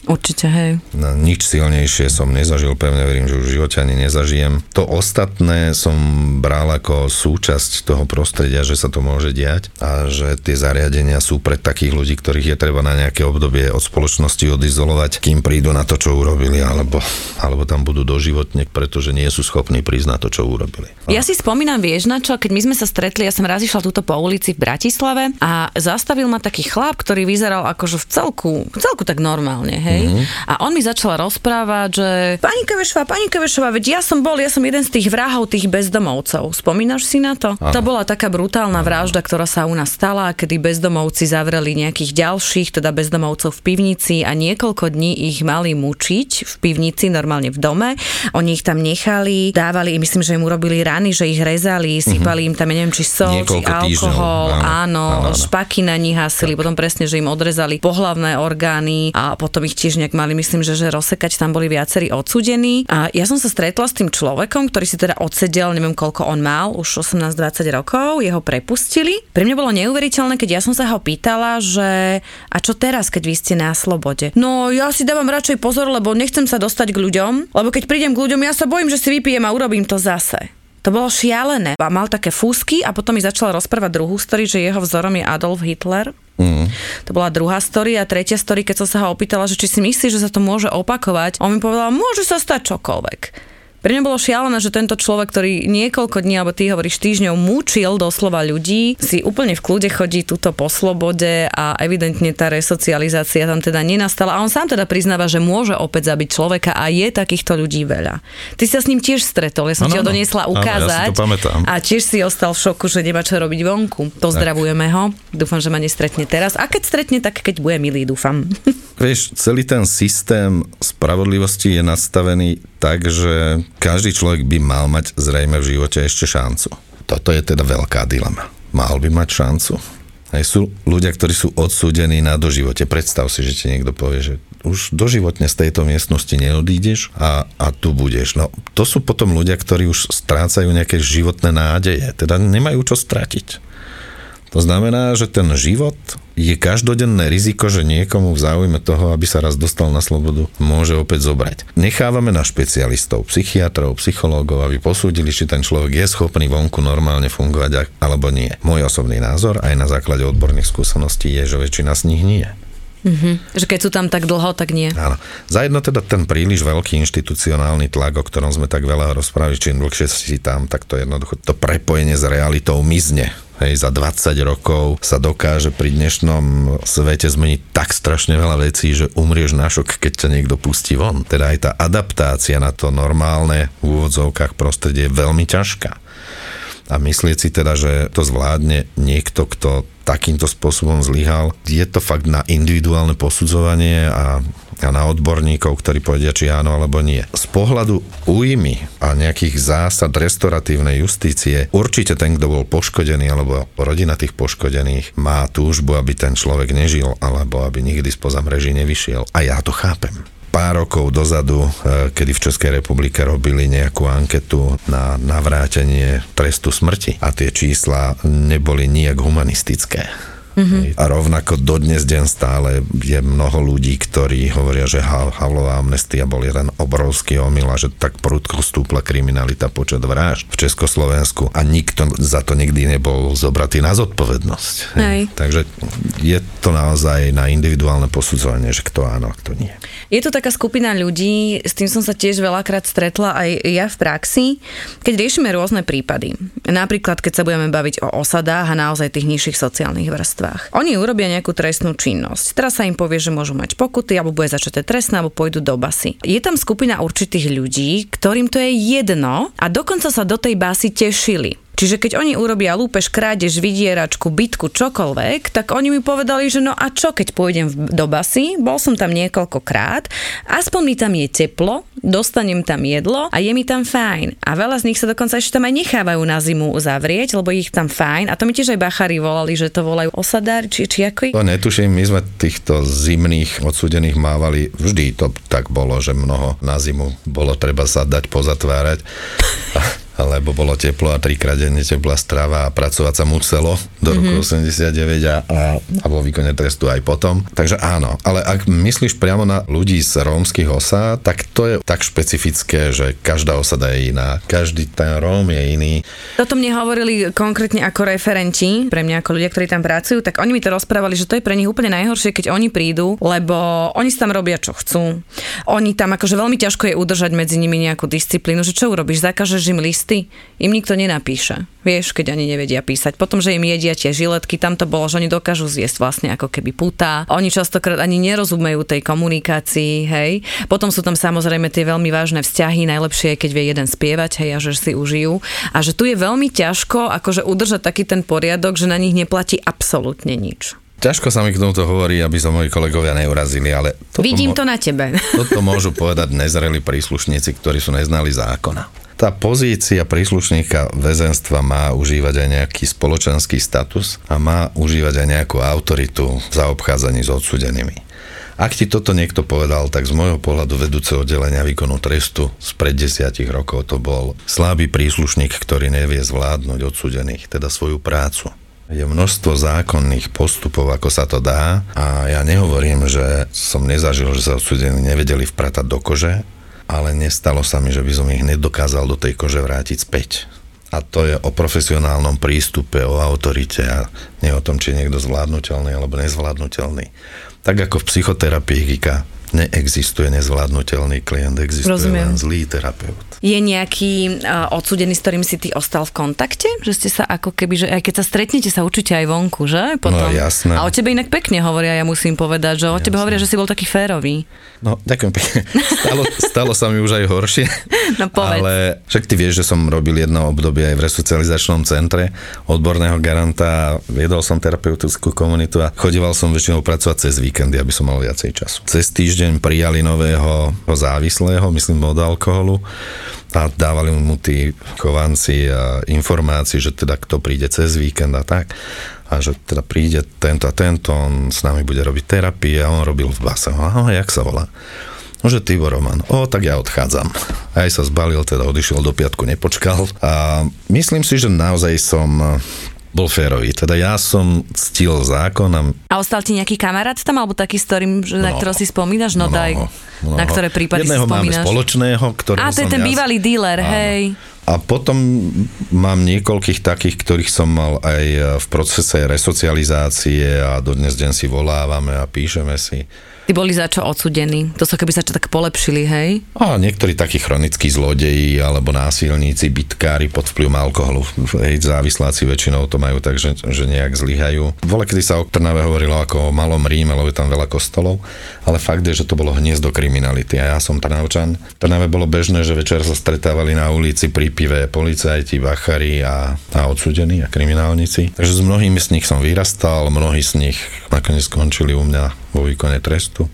Určite, hej. No, nič silnejšie som nezažil, pevne verím, že už v živote ani nezažijem. To ostatné som bral ako súčasť toho prostredia, že sa to môže diať a že tie zariadenia sú pre takých ľudí, ktorých je treba na nejaké obdobie od spoločnosti odizolovať, kým prídu na to, čo urobili, alebo, alebo tam budú doživotne, pretože nie sú schopní prísť na to, čo urobili. A... Ja si spomínam, vieš na čo, keď my sme sa stretli, ja som raz išla túto po ulici v Bratislave a zastavil ma taký chlap, ktorý vyzeral akože v celku, v celku tak normálne, hej hej. Mm-hmm. A on mi začal rozprávať, že pani Kevešová, pani Kevešová, veď ja som bol, ja som jeden z tých vrahov tých bezdomovcov. Spomínaš si na to? Aha. To bola taká brutálna vražda, ktorá sa u nás stala, kedy bezdomovci zavreli nejakých ďalších, teda bezdomovcov v pivnici a niekoľko dní ich mali mučiť v pivnici, normálne v dome. Oni ich tam nechali, dávali, myslím, že im urobili rany, že ich rezali, sypali mm-hmm. im tam, ja neviem, či sol, či alkohol, áno, áno, áno, áno, špaky na nich hasili, tak. potom presne, že im odrezali pohlavné orgány a potom ich tiež tiež mali, myslím, že, že rozsekať, tam boli viacerí odsudení. A ja som sa stretla s tým človekom, ktorý si teda odsedel, neviem koľko on mal, už 18-20 rokov, jeho prepustili. Pre mňa bolo neuveriteľné, keď ja som sa ho pýtala, že a čo teraz, keď vy ste na slobode? No ja si dávam radšej pozor, lebo nechcem sa dostať k ľuďom, lebo keď prídem k ľuďom, ja sa bojím, že si vypijem a urobím to zase. To bolo šialené. A mal také fúsky a potom mi začala rozprávať druhú story, že jeho vzorom je Adolf Hitler. Mm. To bola druhá story a tretia story, keď som sa ho opýtala, že či si myslí, že sa to môže opakovať, on mi povedal, môže sa stať čokoľvek. Pre mňa bolo šialené, že tento človek, ktorý niekoľko dní, alebo ty hovoríš týždňov, mučil doslova ľudí, si úplne v kľude chodí túto po slobode a evidentne tá resocializácia tam teda nenastala. A on sám teda priznáva, že môže opäť zabiť človeka a je takýchto ľudí veľa. Ty sa s ním tiež stretol, ja som no, ti ho doniesla ukázať. Áno, ja si a tiež si ostal v šoku, že nemá čo robiť vonku. Pozdravujeme tak. ho. Dúfam, že ma nestretne teraz. A keď stretne, tak keď bude milý, dúfam. Vieš, celý ten systém spravodlivosti je nastavený tak, že každý človek by mal mať zrejme v živote ešte šancu. Toto je teda veľká dilema. Mal by mať šancu? Aj sú ľudia, ktorí sú odsúdení na doživote. Predstav si, že ti niekto povie, že už doživotne z tejto miestnosti neodídeš a, a tu budeš. No, to sú potom ľudia, ktorí už strácajú nejaké životné nádeje, teda nemajú čo stratiť. To znamená, že ten život je každodenné riziko, že niekomu v záujme toho, aby sa raz dostal na slobodu, môže opäť zobrať. Nechávame na špecialistov, psychiatrov, psychológov, aby posúdili, či ten človek je schopný vonku normálne fungovať alebo nie. Môj osobný názor aj na základe odborných skúseností je, že väčšina z nich nie. Mm-hmm. Že keď sú tam tak dlho, tak nie. Áno. Za jedno teda ten príliš veľký inštitucionálny tlak, o ktorom sme tak veľa rozprávali, čím dlhšie si tam, tak to jednoducho to prepojenie s realitou mizne. Hej, za 20 rokov sa dokáže pri dnešnom svete zmeniť tak strašne veľa vecí, že umrieš na šok, keď ťa niekto pustí von. Teda aj tá adaptácia na to normálne v úvodzovkách prostredie je veľmi ťažká. A myslieť si teda, že to zvládne niekto, kto takýmto spôsobom zlyhal, je to fakt na individuálne posudzovanie a a na odborníkov, ktorí povedia, či áno alebo nie. Z pohľadu újmy a nejakých zásad restoratívnej justície určite ten, kto bol poškodený alebo rodina tých poškodených má túžbu, aby ten človek nežil alebo aby nikdy spoza mreží nevyšiel. A ja to chápem pár rokov dozadu, e, kedy v Českej republike robili nejakú anketu na navrátenie trestu smrti a tie čísla neboli nijak humanistické. Mm-hmm. A rovnako dodnes deň stále je mnoho ľudí, ktorí hovoria, že Havlová amnestia bol jeden obrovský omyl a že tak prudko stúpla kriminalita počet vražd v Československu a nikto za to nikdy nebol zobratý na zodpovednosť. Hej. Takže je to naozaj na individuálne posudzovanie, že kto áno a kto nie. Je to taká skupina ľudí, s tým som sa tiež veľakrát stretla aj ja v praxi, keď riešime rôzne prípady. Napríklad, keď sa budeme baviť o osadách a naozaj tých nižších sociálnych vrstvách vrstvách. Oni urobia nejakú trestnú činnosť. Teraz sa im povie, že môžu mať pokuty, alebo bude začaté trestné, alebo pôjdu do basy. Je tam skupina určitých ľudí, ktorým to je jedno a dokonca sa do tej basy tešili. Čiže keď oni urobia lúpež, krádež, vydieračku, bitku, čokoľvek, tak oni mi povedali, že no a čo, keď pôjdem do basy, bol som tam niekoľkokrát, aspoň mi tam je teplo, dostanem tam jedlo a je mi tam fajn. A veľa z nich sa dokonca ešte tam aj nechávajú na zimu zavrieť, lebo ich tam fajn. A to mi tiež aj bachári volali, že to volajú osadári, či, či ako? To netuším, my sme týchto zimných odsudených mávali, vždy to tak bolo, že mnoho na zimu bolo treba sa dať pozatvárať. lebo bolo teplo a trikrát denne teplá strava a pracovať sa muselo do roku mm-hmm. 89 a, a, a vo výkone trestu aj potom. Takže áno, ale ak myslíš priamo na ľudí z rómskych osád, tak to je tak špecifické, že každá osada je iná. Každý ten Róm je iný. Toto mne hovorili konkrétne ako referenti, pre mňa ako ľudia, ktorí tam pracujú, tak oni mi to rozprávali, že to je pre nich úplne najhoršie, keď oni prídu, lebo oni si tam robia, čo chcú. Oni tam akože veľmi ťažko je udržať medzi nimi nejakú disciplínu, že čo urobíš, zakážeš im list listy, im nikto nenapíše. Vieš, keď ani nevedia písať. Potom, že im jedia tie žiletky, tam to bolo, že oni dokážu zjesť vlastne ako keby putá. Oni častokrát ani nerozumejú tej komunikácii, hej. Potom sú tam samozrejme tie veľmi vážne vzťahy, najlepšie je, keď vie jeden spievať, hej, a že si užijú. A že tu je veľmi ťažko akože udržať taký ten poriadok, že na nich neplatí absolútne nič. Ťažko sa mi k tomuto hovorí, aby sa moji kolegovia neurazili, ale... Vidím to na tebe. Toto môžu povedať nezreli príslušníci, ktorí sú neznali zákona tá pozícia príslušníka väzenstva má užívať aj nejaký spoločenský status a má užívať aj nejakú autoritu v zaobchádzaní s odsudenými. Ak ti toto niekto povedal, tak z môjho pohľadu vedúce oddelenia výkonu trestu spred desiatich rokov to bol slabý príslušník, ktorý nevie zvládnuť odsudených, teda svoju prácu. Je množstvo zákonných postupov, ako sa to dá a ja nehovorím, že som nezažil, že sa odsudení nevedeli vpratať do kože, ale nestalo sa mi, že by som ich nedokázal do tej kože vrátiť späť. A to je o profesionálnom prístupe, o autorite a nie o tom, či je niekto zvládnutelný alebo nezvládnutelný. Tak ako v psychoterapii neexistuje nezvládnutelný klient, existuje Rozumiem. len zlý terapeut. Je nejaký uh, odsudený, s ktorým si ty ostal v kontakte? Že ste sa ako keby, že aj keď sa stretnete, sa učíte aj vonku, že? No, Potom. No jasné. A o tebe inak pekne hovoria, ja musím povedať, že o jasné. tebe hovoria, že si bol taký férový. No, ďakujem pekne. Stalo, stalo sa mi už aj horšie. No povedz. Ale však ty vieš, že som robil jedno obdobie aj v resocializačnom centre odborného garanta, viedol som terapeutickú komunitu a chodíval som väčšinou pracovať cez víkendy, aby som mal viacej času. Cez týždeň týždeň prijali nového závislého, myslím od alkoholu a dávali mu tí chovanci informácie, že teda kto príde cez víkend a tak a že teda príde tento a tento, on s nami bude robiť terapie a on robil v base. Aha, jak sa volá? No, že Tibor Roman. O, tak ja odchádzam. Aj sa zbalil, teda odišiel do piatku, nepočkal. A myslím si, že naozaj som bol férový. Teda ja som ctil zákon a... A ostal ti nejaký kamarát tam, alebo taký, s ktorým, že, na ktorého si spomínaš? No mnoho, daj, mnoho. na ktoré prípady Jedného si spomínaš? máme spoločného, ktorého A to je ten ja... bývalý dealer, Áno. hej. A potom mám niekoľkých takých, ktorých som mal aj v procese resocializácie a dodnes deň si volávame a píšeme si. Tí boli za čo odsudení? To sa keby sa čo tak polepšili, hej? A niektorí takí chronickí zlodeji alebo násilníci, bitkári pod vplyvom alkoholu. Hej, závisláci väčšinou to majú tak, že, že nejak zlyhajú. Vole, kedy sa o Trnave hovorilo ako o malom Ríme, lebo je tam veľa kostolov, ale fakt je, že to bolo hniezdo kriminality. A ja som Trnavčan. V Trnave bolo bežné, že večer sa stretávali na ulici pri pive policajti, bachari a, a odsudení a kriminálnici. Takže s mnohými z nich som vyrastal, mnohí z nich nakoniec skončili u mňa vo výkone trestu.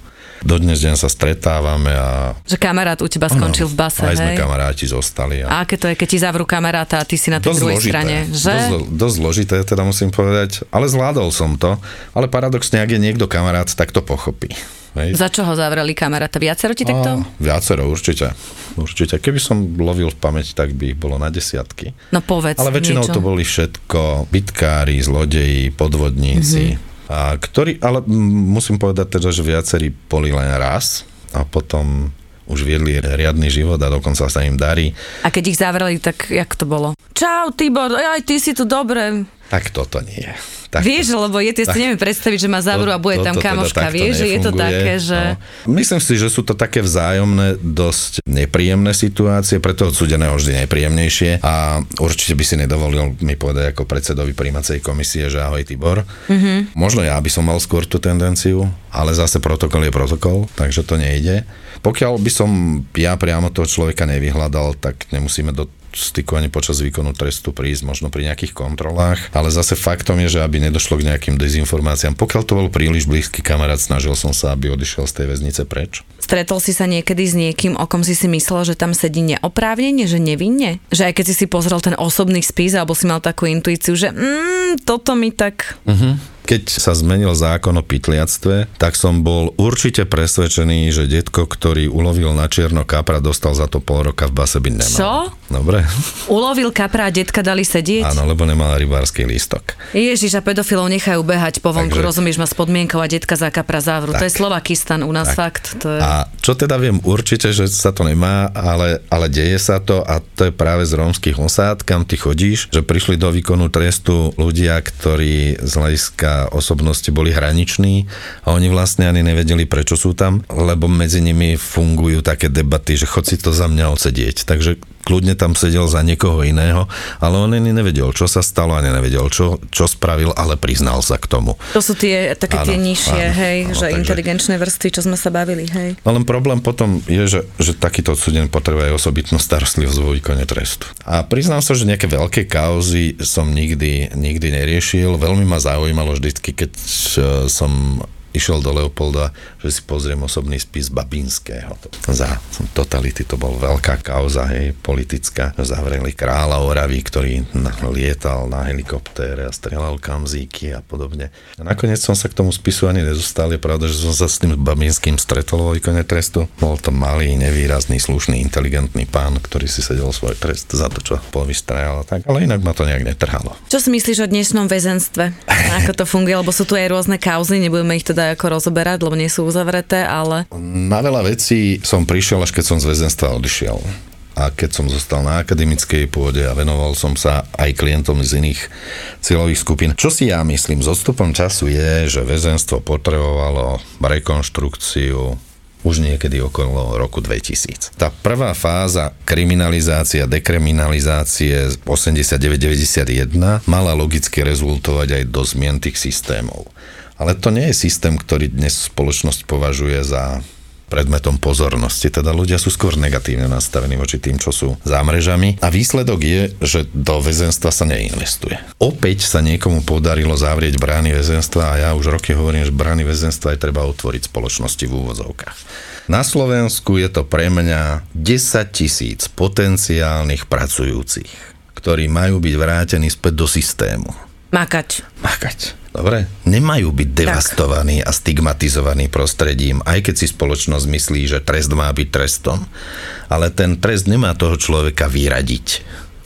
Dodnes deň sa stretávame a... Že kamarát u teba skončil v base, aj sme hej? kamaráti zostali. A aké to je, keď ti zavrú kamaráta a ty si na tej Dosť druhej zložité, strane, že? Dosť, dosť zložité, teda musím povedať, ale zvládol som to. Ale paradoxne, ak je niekto kamarát, tak to pochopí. Hej. Za čo ho zavreli kamaráta? Viacero ti takto? A, viacero, určite. Určite. Keby som lovil v pamäť, tak by ich bolo na desiatky. No povedz Ale väčšinou niečo. to boli všetko bitkári, zlodeji, podvodníci. Mm-hmm. A ktorí, ale musím povedať teda, že viacerí boli len raz a potom už viedli riadny život a dokonca sa im darí. A keď ich zavreli, tak jak to bolo? Čau, Tibor, aj ty si tu dobre. Tak toto nie. Tak vieš, lebo je, ja si neviem predstaviť, že ma zavrú a bude tam toto teda kamoška. takto vieš, že je to také, že... No. Myslím si, že sú to také vzájomné, dosť nepríjemné situácie, preto odsudeného vždy nepríjemnejšie a určite by si nedovolil mi povedať ako predsedovi príjmacej komisie, že ahoj Tibor. Mm-hmm. Možno ja by som mal skôr tú tendenciu, ale zase protokol je protokol, takže to nejde. Pokiaľ by som ja priamo toho človeka nevyhľadal, tak nemusíme do styku ani počas výkonu trestu prísť, možno pri nejakých kontrolách, ale zase faktom je, že aby nedošlo k nejakým dezinformáciám. Pokiaľ to bol príliš blízky kamarát, snažil som sa, aby odišiel z tej väznice preč. Stretol si sa niekedy s niekým, o kom si si myslel, že tam sedí neoprávnene, že nevinne? Že aj keď si si pozrel ten osobný spis, alebo si mal takú intuíciu, že mm, toto mi tak... Uh-huh. Keď sa zmenil zákon o pytliactve, tak som bol určite presvedčený, že detko, ktorý ulovil na čierno kapra, dostal za to pol roka v base byť nemal. Čo? Dobre. Ulovil kapra a detka dali sedieť? Áno, lebo nemal rybársky lístok. Ježiš, a pedofilov nechajú behať po vonku, Takže- rozumieš ma s podmienkou a detka za kapra závru. To Tak. je Slovakistan u nás Tak. fakt. To je... A čo teda viem určite, že sa to nemá, ale, ale deje sa to a to je práve z rómskych osád, kam ty chodíš, že prišli do výkonu trestu ľudia, ktorí z hľadiska osobnosti boli hraniční a oni vlastne ani nevedeli, prečo sú tam, lebo medzi nimi fungujú také debaty, že chod si to za mňa odsedieť. Takže kľudne tam sedel za niekoho iného, ale on ani nevedel, čo sa stalo, ani nevedel, čo, čo spravil, ale priznal sa k tomu. To sú tie také tie Áno, nižšie, áno, hej, áno, že takže- inteligenčné vrstvy, čo sme sa bavili, hej. No len problém potom je, že, že takýto odsudený potrebuje osobitnú starostlivosť vo výkone trestu. A priznám sa, že nejaké veľké kauzy som nikdy, nikdy neriešil. Veľmi ma zaujímalo vždycky, keď eh, som išiel do Leopolda, že si pozriem osobný spis Babinského. Za totality to bol veľká kauza, hej, politická. Zavreli kráľa Oravy, ktorý lietal na helikoptére a strelal kamzíky a podobne. A nakoniec som sa k tomu spisu ani nedostal. Je pravda, že som sa s tým Babinským stretol vo výkone trestu. Bol to malý, nevýrazný, slušný, inteligentný pán, ktorý si sedel svoj trest za to, čo povystrajal tak. Ale inak ma to nejak netrhalo. Čo si myslíš o dnešnom väzenstve? Ako to funguje? Lebo sú tu aj rôzne kauzy, nebudeme ich teda ako rozoberať, lebo nie sú uzavreté, ale Na veľa vecí som prišiel, až keď som z väzenstva odišiel. A keď som zostal na akademickej pôde a venoval som sa aj klientom z iných cieľových skupín. Čo si ja myslím, s odstupom času je, že väzenstvo potrebovalo rekonštrukciu už niekedy okolo roku 2000. Tá prvá fáza kriminalizácia, dekriminalizácie z 89-91 mala logicky rezultovať aj do zmien tých systémov. Ale to nie je systém, ktorý dnes spoločnosť považuje za predmetom pozornosti. Teda ľudia sú skôr negatívne nastavení voči tým, čo sú za mrežami. A výsledok je, že do väzenstva sa neinvestuje. Opäť sa niekomu podarilo zavrieť brány väzenstva a ja už roky hovorím, že brány väzenstva je treba otvoriť spoločnosti v úvozovkách. Na Slovensku je to pre mňa 10 tisíc potenciálnych pracujúcich, ktorí majú byť vrátení späť do systému. Makať. Makať. Dobre? Nemajú byť devastovaní a stigmatizovaní prostredím, aj keď si spoločnosť myslí, že trest má byť trestom. Ale ten trest nemá toho človeka vyradiť.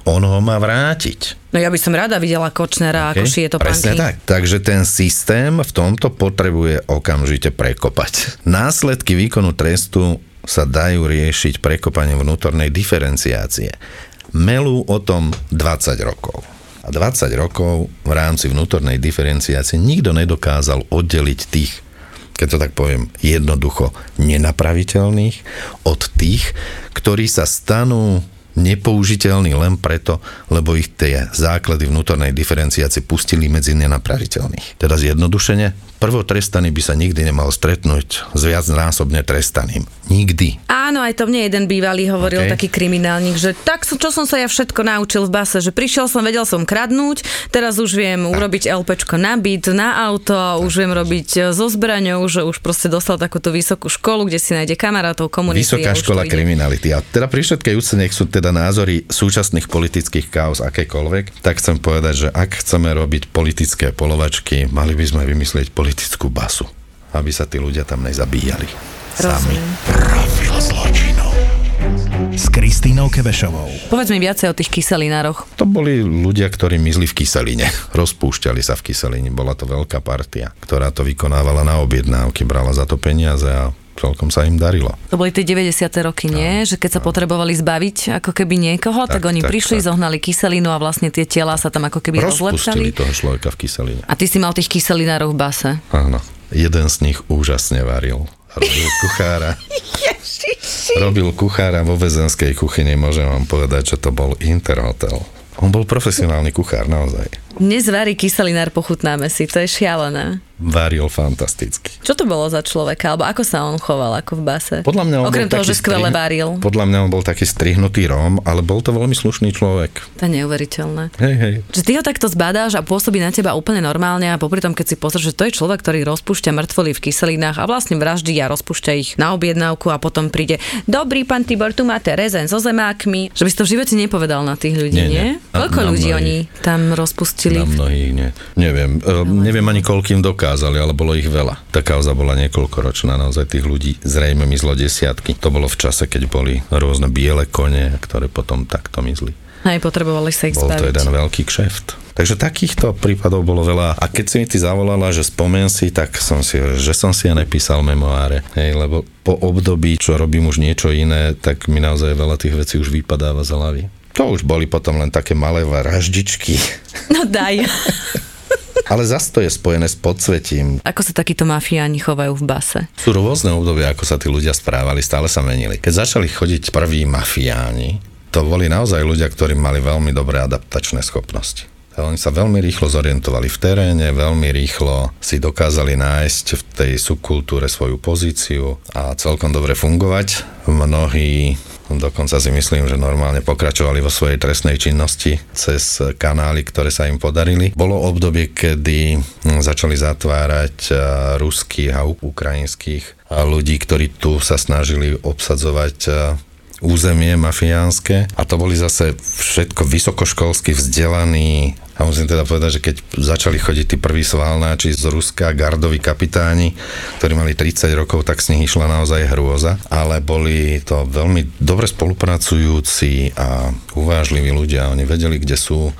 On ho má vrátiť. No ja by som rada videla Kočnera, okay. ako šije to Presne panky. tak. Takže ten systém v tomto potrebuje okamžite prekopať. Následky výkonu trestu sa dajú riešiť prekopaním vnútornej diferenciácie. Melú o tom 20 rokov. A 20 rokov v rámci vnútornej diferenciácie nikto nedokázal oddeliť tých, keď to tak poviem, jednoducho nenapraviteľných od tých, ktorí sa stanú nepoužiteľní len preto, lebo ich tie základy vnútornej diferenciácie pustili medzi nenapraviteľných. Teda zjednodušene, prvotrestaný by sa nikdy nemal stretnúť s viacnásobne trestaným. Nikdy. Áno, aj to mne jeden bývalý hovoril, okay. taký kriminálnik, že tak, čo som sa ja všetko naučil v base, že prišiel som, vedel som kradnúť, teraz už viem tak. urobiť LPčko na byt, na auto, tak. už viem robiť e, so zbraňou, že už proste dostal takúto vysokú školu, kde si nájde kamarátov, komunity. Vysoká škola kriminality. A teda pri všetkej úcte, nech sú teda názory súčasných politických chaos akékoľvek, tak chcem povedať, že ak chceme robiť politické polovačky, mali by sme vymyslieť politické politickú basu, aby sa tí ľudia tam nezabíjali. Sami. Profil zločinov s Kristínou Kevešovou. Povedz mi viacej o tých kyselinároch. To boli ľudia, ktorí mizli v kyseline. Rozpúšťali sa v kyselini. Bola to veľká partia, ktorá to vykonávala na objednávky, brala za to peniaze a celkom sa im darilo. To boli tie 90. roky, nie? No, že keď sa no. potrebovali zbaviť ako keby niekoho, tak, tak oni tak, prišli, tak. zohnali kyselinu a vlastne tie tela sa tam ako keby rozlepšali. toho človeka v kyseline. A ty si mal tých kyselinárov v base. Áno. Jeden z nich úžasne varil. Robil kuchára. Robil kuchára vo väzenskej kuchyni, môžem vám povedať, že to bol Interhotel. On bol profesionálny kuchár, naozaj. Dnes varí kyselinár, pochutnáme si, to je šialené varil fantasticky. Čo to bolo za človeka, alebo ako sa on choval ako v base? Podľa mňa on Okrem toho, že skvele varil. Podľa mňa on bol taký strihnutý Róm, ale bol to veľmi slušný človek. To je neuveriteľné. Hej, hej. Že ty ho takto zbadáš a pôsobí na teba úplne normálne a popri tom, keď si pozrieš, že to je človek, ktorý rozpúšťa mŕtvoly v kyselinách a vlastne vraždí a rozpúšťa ich na objednávku a potom príde, dobrý pán Tibor, tu máte rezen so zemákmi. Že by si to v živote nepovedal na tých ľudí, nie? nie? nie? Koľko ľudí mnohých. oni tam rozpustili? Na mnohých, nie. Neviem, no, neviem ani koľkým dokázali, ale bolo ich veľa. Tá kauza bola niekoľkoročná, naozaj tých ľudí zrejme mizlo desiatky. To bolo v čase, keď boli rôzne biele kone, ktoré potom takto mizli. Aj potrebovali sa ich Bol zbaviť. to jeden veľký kšeft. Takže takýchto prípadov bolo veľa. A keď si mi ty zavolala, že spomen si, tak som si, že som si ja nepísal memoáre. Hej, lebo po období, čo robím už niečo iné, tak mi naozaj veľa tých vecí už vypadáva z hlavy. To už boli potom len také malé vraždičky. No daj. Ale zase to je spojené s podsvetím. Ako sa takíto mafiáni chovajú v base? Sú rôzne obdobia, ako sa tí ľudia správali, stále sa menili. Keď začali chodiť prví mafiáni, to boli naozaj ľudia, ktorí mali veľmi dobré adaptačné schopnosti. Oni sa veľmi rýchlo zorientovali v teréne, veľmi rýchlo si dokázali nájsť v tej subkultúre svoju pozíciu a celkom dobre fungovať. Mnohí Dokonca si myslím, že normálne pokračovali vo svojej trestnej činnosti cez kanály, ktoré sa im podarili. Bolo obdobie, kedy začali zatvárať ruských a ukrajinských ľudí, ktorí tu sa snažili obsadzovať územie mafiánske a to boli zase všetko vysokoškolsky vzdelaní. A musím teda povedať, že keď začali chodiť tí prví svalnáči z Ruska, gardoví kapitáni, ktorí mali 30 rokov, tak z nich išla naozaj hrôza, ale boli to veľmi dobre spolupracujúci a uvážliví ľudia. Oni vedeli, kde sú,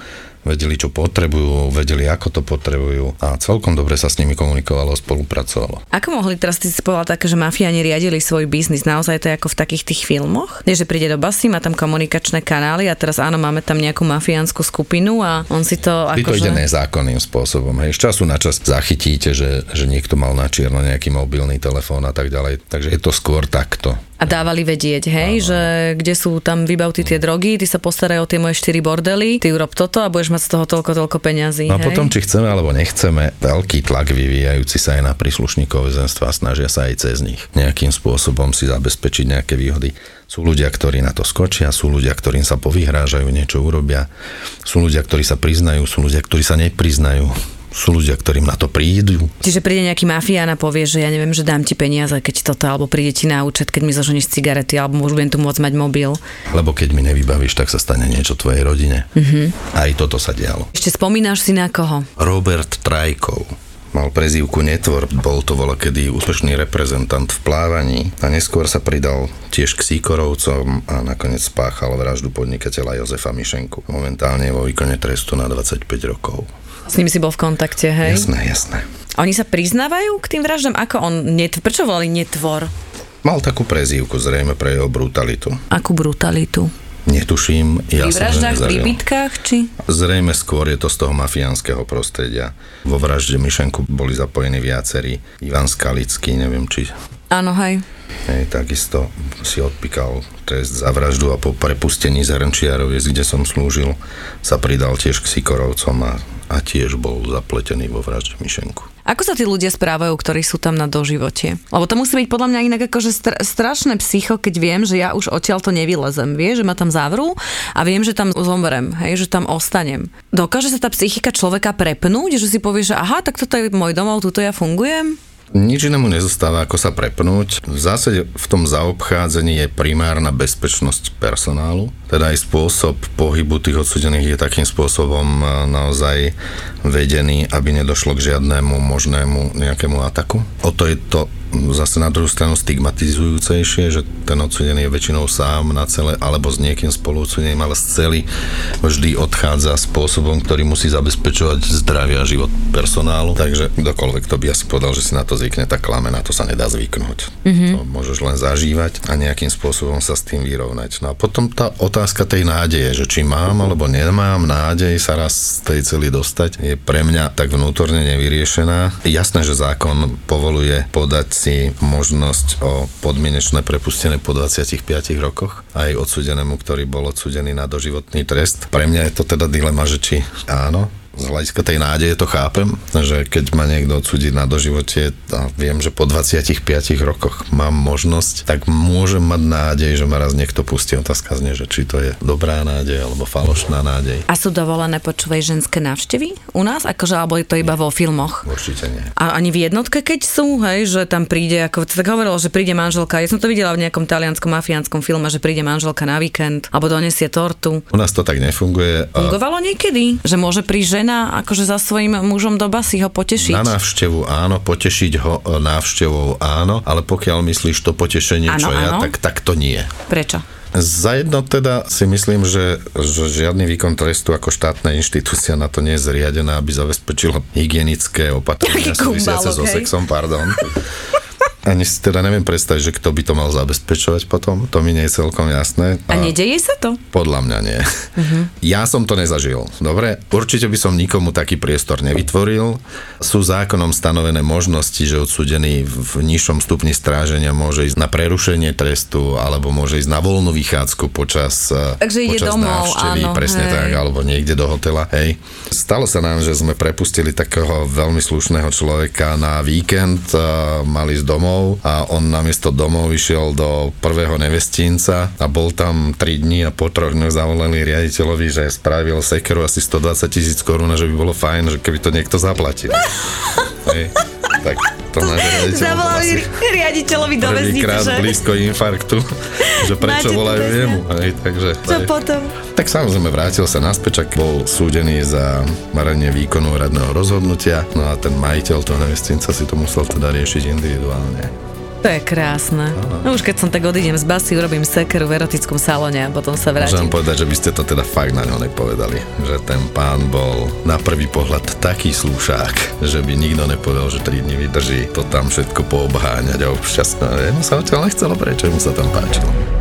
vedeli, čo potrebujú, vedeli, ako to potrebujú a celkom dobre sa s nimi komunikovalo, spolupracovalo. Ako mohli teraz ty si povedal také, že mafiáni riadili svoj biznis? Naozaj to je ako v takých tých filmoch? Nie, že príde do basy, má tam komunikačné kanály a teraz áno, máme tam nejakú mafiánsku skupinu a on si to ako to ide nezákonným spôsobom. Hej. Z času na čas zachytíte, že, že niekto mal na čierno nejaký mobilný telefón a tak ďalej. Takže je to skôr takto. A dávali vedieť, hej, že kde sú tam vybavty tie drogy, ty sa postaraj o tie moje štyri bordely, ty urob toto a budeš mať z toho toľko, toľko peňazí. No a hej? potom, či chceme alebo nechceme, veľký tlak vyvíjajúci sa aj na príslušníkov väzenstva snažia sa aj cez nich nejakým spôsobom si zabezpečiť nejaké výhody. Sú ľudia, ktorí na to skočia, sú ľudia, ktorým sa povyhrážajú, niečo urobia, sú ľudia, ktorí sa priznajú, sú ľudia, ktorí sa nepriznajú sú ľudia, ktorým na to prídu. Čiže príde nejaký mafián a povie, že ja neviem, že dám ti peniaze, keď toto, alebo príde ti na účet, keď mi zoženieš cigarety, alebo budem tu môcť mať mobil. Lebo keď mi nevybavíš, tak sa stane niečo tvojej rodine. Mm-hmm. Aj toto sa dialo. Ešte spomínaš si na koho? Robert Trajkov. Mal prezývku Netvor, bol to vola kedy úspešný reprezentant v plávaní a neskôr sa pridal tiež k Síkorovcom a nakoniec spáchal vraždu podnikateľa Jozefa Mišenku. Momentálne je vo výkone trestu na 25 rokov. S nimi si bol v kontakte, hej? Jasné, jasné. A oni sa priznávajú k tým vraždám? Ako on, net, prečo volali netvor? Mal takú prezývku zrejme pre jeho brutalitu. Akú brutalitu? Netuším, ja Pri vraždách, to pri bitkách, či? Zrejme skôr je to z toho mafiánskeho prostredia. Vo vražde Myšenku boli zapojení viacerí. Ivan Skalický, neviem či Áno, hej. Hej, takisto si odpíkal trest za vraždu a po prepustení z Hrnčiaroviec, kde som slúžil, sa pridal tiež k Sikorovcom a, a tiež bol zapletený vo vražde Myšenku. Ako sa tí ľudia správajú, ktorí sú tam na doživote? Lebo to musí byť podľa mňa inak akože str- strašné psycho, keď viem, že ja už odtiaľ to nevylezem. Vieš, že ma tam zavrú a viem, že tam zomrem, hej, že tam ostanem. Dokáže sa tá psychika človeka prepnúť, že si povie, že aha, tak toto je môj domov, tuto ja fungujem? Nič inému nezostáva, ako sa prepnúť. V zásade v tom zaobchádzaní je primárna bezpečnosť personálu, teda aj spôsob pohybu tých odsudených je takým spôsobom a, naozaj vedený, aby nedošlo k žiadnemu možnému nejakému ataku. O to je to zase na druhú stranu stigmatizujúcejšie, že ten odsudený je väčšinou sám na celé, alebo s niekým spolu odsudeným, ale z celý vždy odchádza spôsobom, ktorý musí zabezpečovať zdravie a život personálu. Takže kdokoľvek to by asi povedal, že si na to zvykne, tak klame, na to sa nedá zvyknúť. Mm-hmm. To môžeš len zažívať a nejakým spôsobom sa s tým vyrovnať. No a potom tá otázka tej nádeje, že či mám alebo nemám nádej sa raz z tej celý dostať, je pre mňa tak vnútorne nevyriešená. Jasné, že zákon povoluje podať si možnosť o podmienečné prepustenie po 25 rokoch aj odsudenému, ktorý bol odsudený na doživotný trest. Pre mňa je to teda dilema, že či áno, z hľadiska tej nádeje to chápem, že keď ma niekto odsudí na doživote a viem, že po 25 rokoch mám možnosť, tak môžem mať nádej, že ma raz niekto pustí. Otázka znie, že či to je dobrá nádej alebo falošná nádej. A sú dovolené počúvaj ženské návštevy u nás? Akože, alebo je to iba vo filmoch? Určite nie. A ani v jednotke, keď sú, hej, že tam príde, ako tak hovorilo, že príde manželka. Ja som to videla v nejakom talianskom mafiánskom filme, že príde manželka na víkend, alebo donesie tortu. U nás to tak nefunguje. Fungovalo niekedy, že môže prísť žena akože za svojím mužom do basy ho potešiť. Na návštevu áno, potešiť ho e, návštevou áno, ale pokiaľ myslíš to potešenie, Áno, čo ja, áno. tak, tak to nie. Prečo? Za jedno teda si myslím, že, že žiadny výkon trestu ako štátna inštitúcia na to nie je zriadená, aby zabezpečila hygienické opatrenia súvisiace so sexom, pardon. Ani si teda neviem predstaviť, že kto by to mal zabezpečovať potom, to mi nie je celkom jasné. A nedeje sa to? Podľa mňa nie. Uh-huh. Ja som to nezažil. Dobre, určite by som nikomu taký priestor nevytvoril. Sú zákonom stanovené možnosti, že odsudený v nižšom stupni stráženia môže ísť na prerušenie trestu alebo môže ísť na voľnú vychádzku počas, eh, Takže počas domov, návštevy, áno, presne hej. tak, alebo niekde do hotela. Hej. Stalo sa nám, že sme prepustili takého veľmi slušného človeka na víkend, a mali ísť domov a on namiesto domov išiel do prvého nevestínca a bol tam 3 dní a po troch dňoch zavolali riaditeľovi, že spravil sekeru asi 120 tisíc korún a že by bolo fajn, že keby to niekto zaplatil. Hej. Tak to bol Zavolali asi riaditeľovi do väznice, že? blízko infarktu, že prečo Máte volajú jemu. Hej, takže, Čo hej. potom? Tak samozrejme vrátil sa naspäť, čak bol súdený za maranie výkonu radného rozhodnutia, no a ten majiteľ toho nevestinca si to musel teda riešiť individuálne. To je krásne. No už keď som tak odídem z basy, urobím sekeru v erotickom salóne a potom sa Môžem vrátim. povedať, že by ste to teda fakt na ňo nepovedali, že ten pán bol na prvý pohľad taký slúšák, že by nikto nepovedal, že 3 dní vydrží to tam všetko poobháňať a občas no, jemu sa odtiaľ nechcelo prečo mu sa tam páčilo.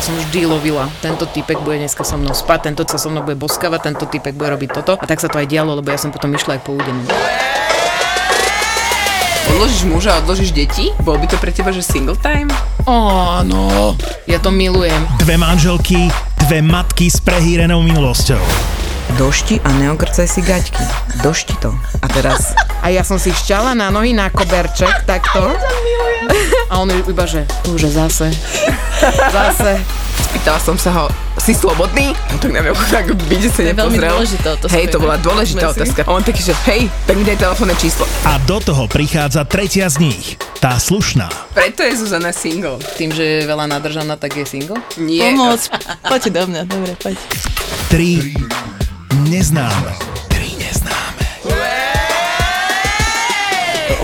Ja som vždy lovila. Tento typek bude dneska so mnou spať, tento sa so mnou bude boskavať, tento typek bude robiť toto. A tak sa to aj dialo, lebo ja som potom išla aj po údenu. Odložíš muža, odložíš deti? Bol by to pre teba, že single time? Áno, ja to milujem. Dve manželky, dve matky s prehýrenou minulosťou. Došti a neokrcaj si gaťky. Došti to. A teraz... A ja som si šťala na nohy na koberček, takto. A on iba, že už zase. Zase. Spýtala som sa ho, si slobodný? No tak na mňa tak byť sa To nepozrel. dôležitá otázka. Hej, to bola dôležitá otázka. A on taký, že hej, tak mi daj telefónne číslo. A do toho prichádza tretia z nich, tá slušná. Preto je Zuzana single. Tým, že je veľa nadržaná, tak je single. Nie. Pomoc. Poďte do mňa, dobre, poď. Tri neznáme.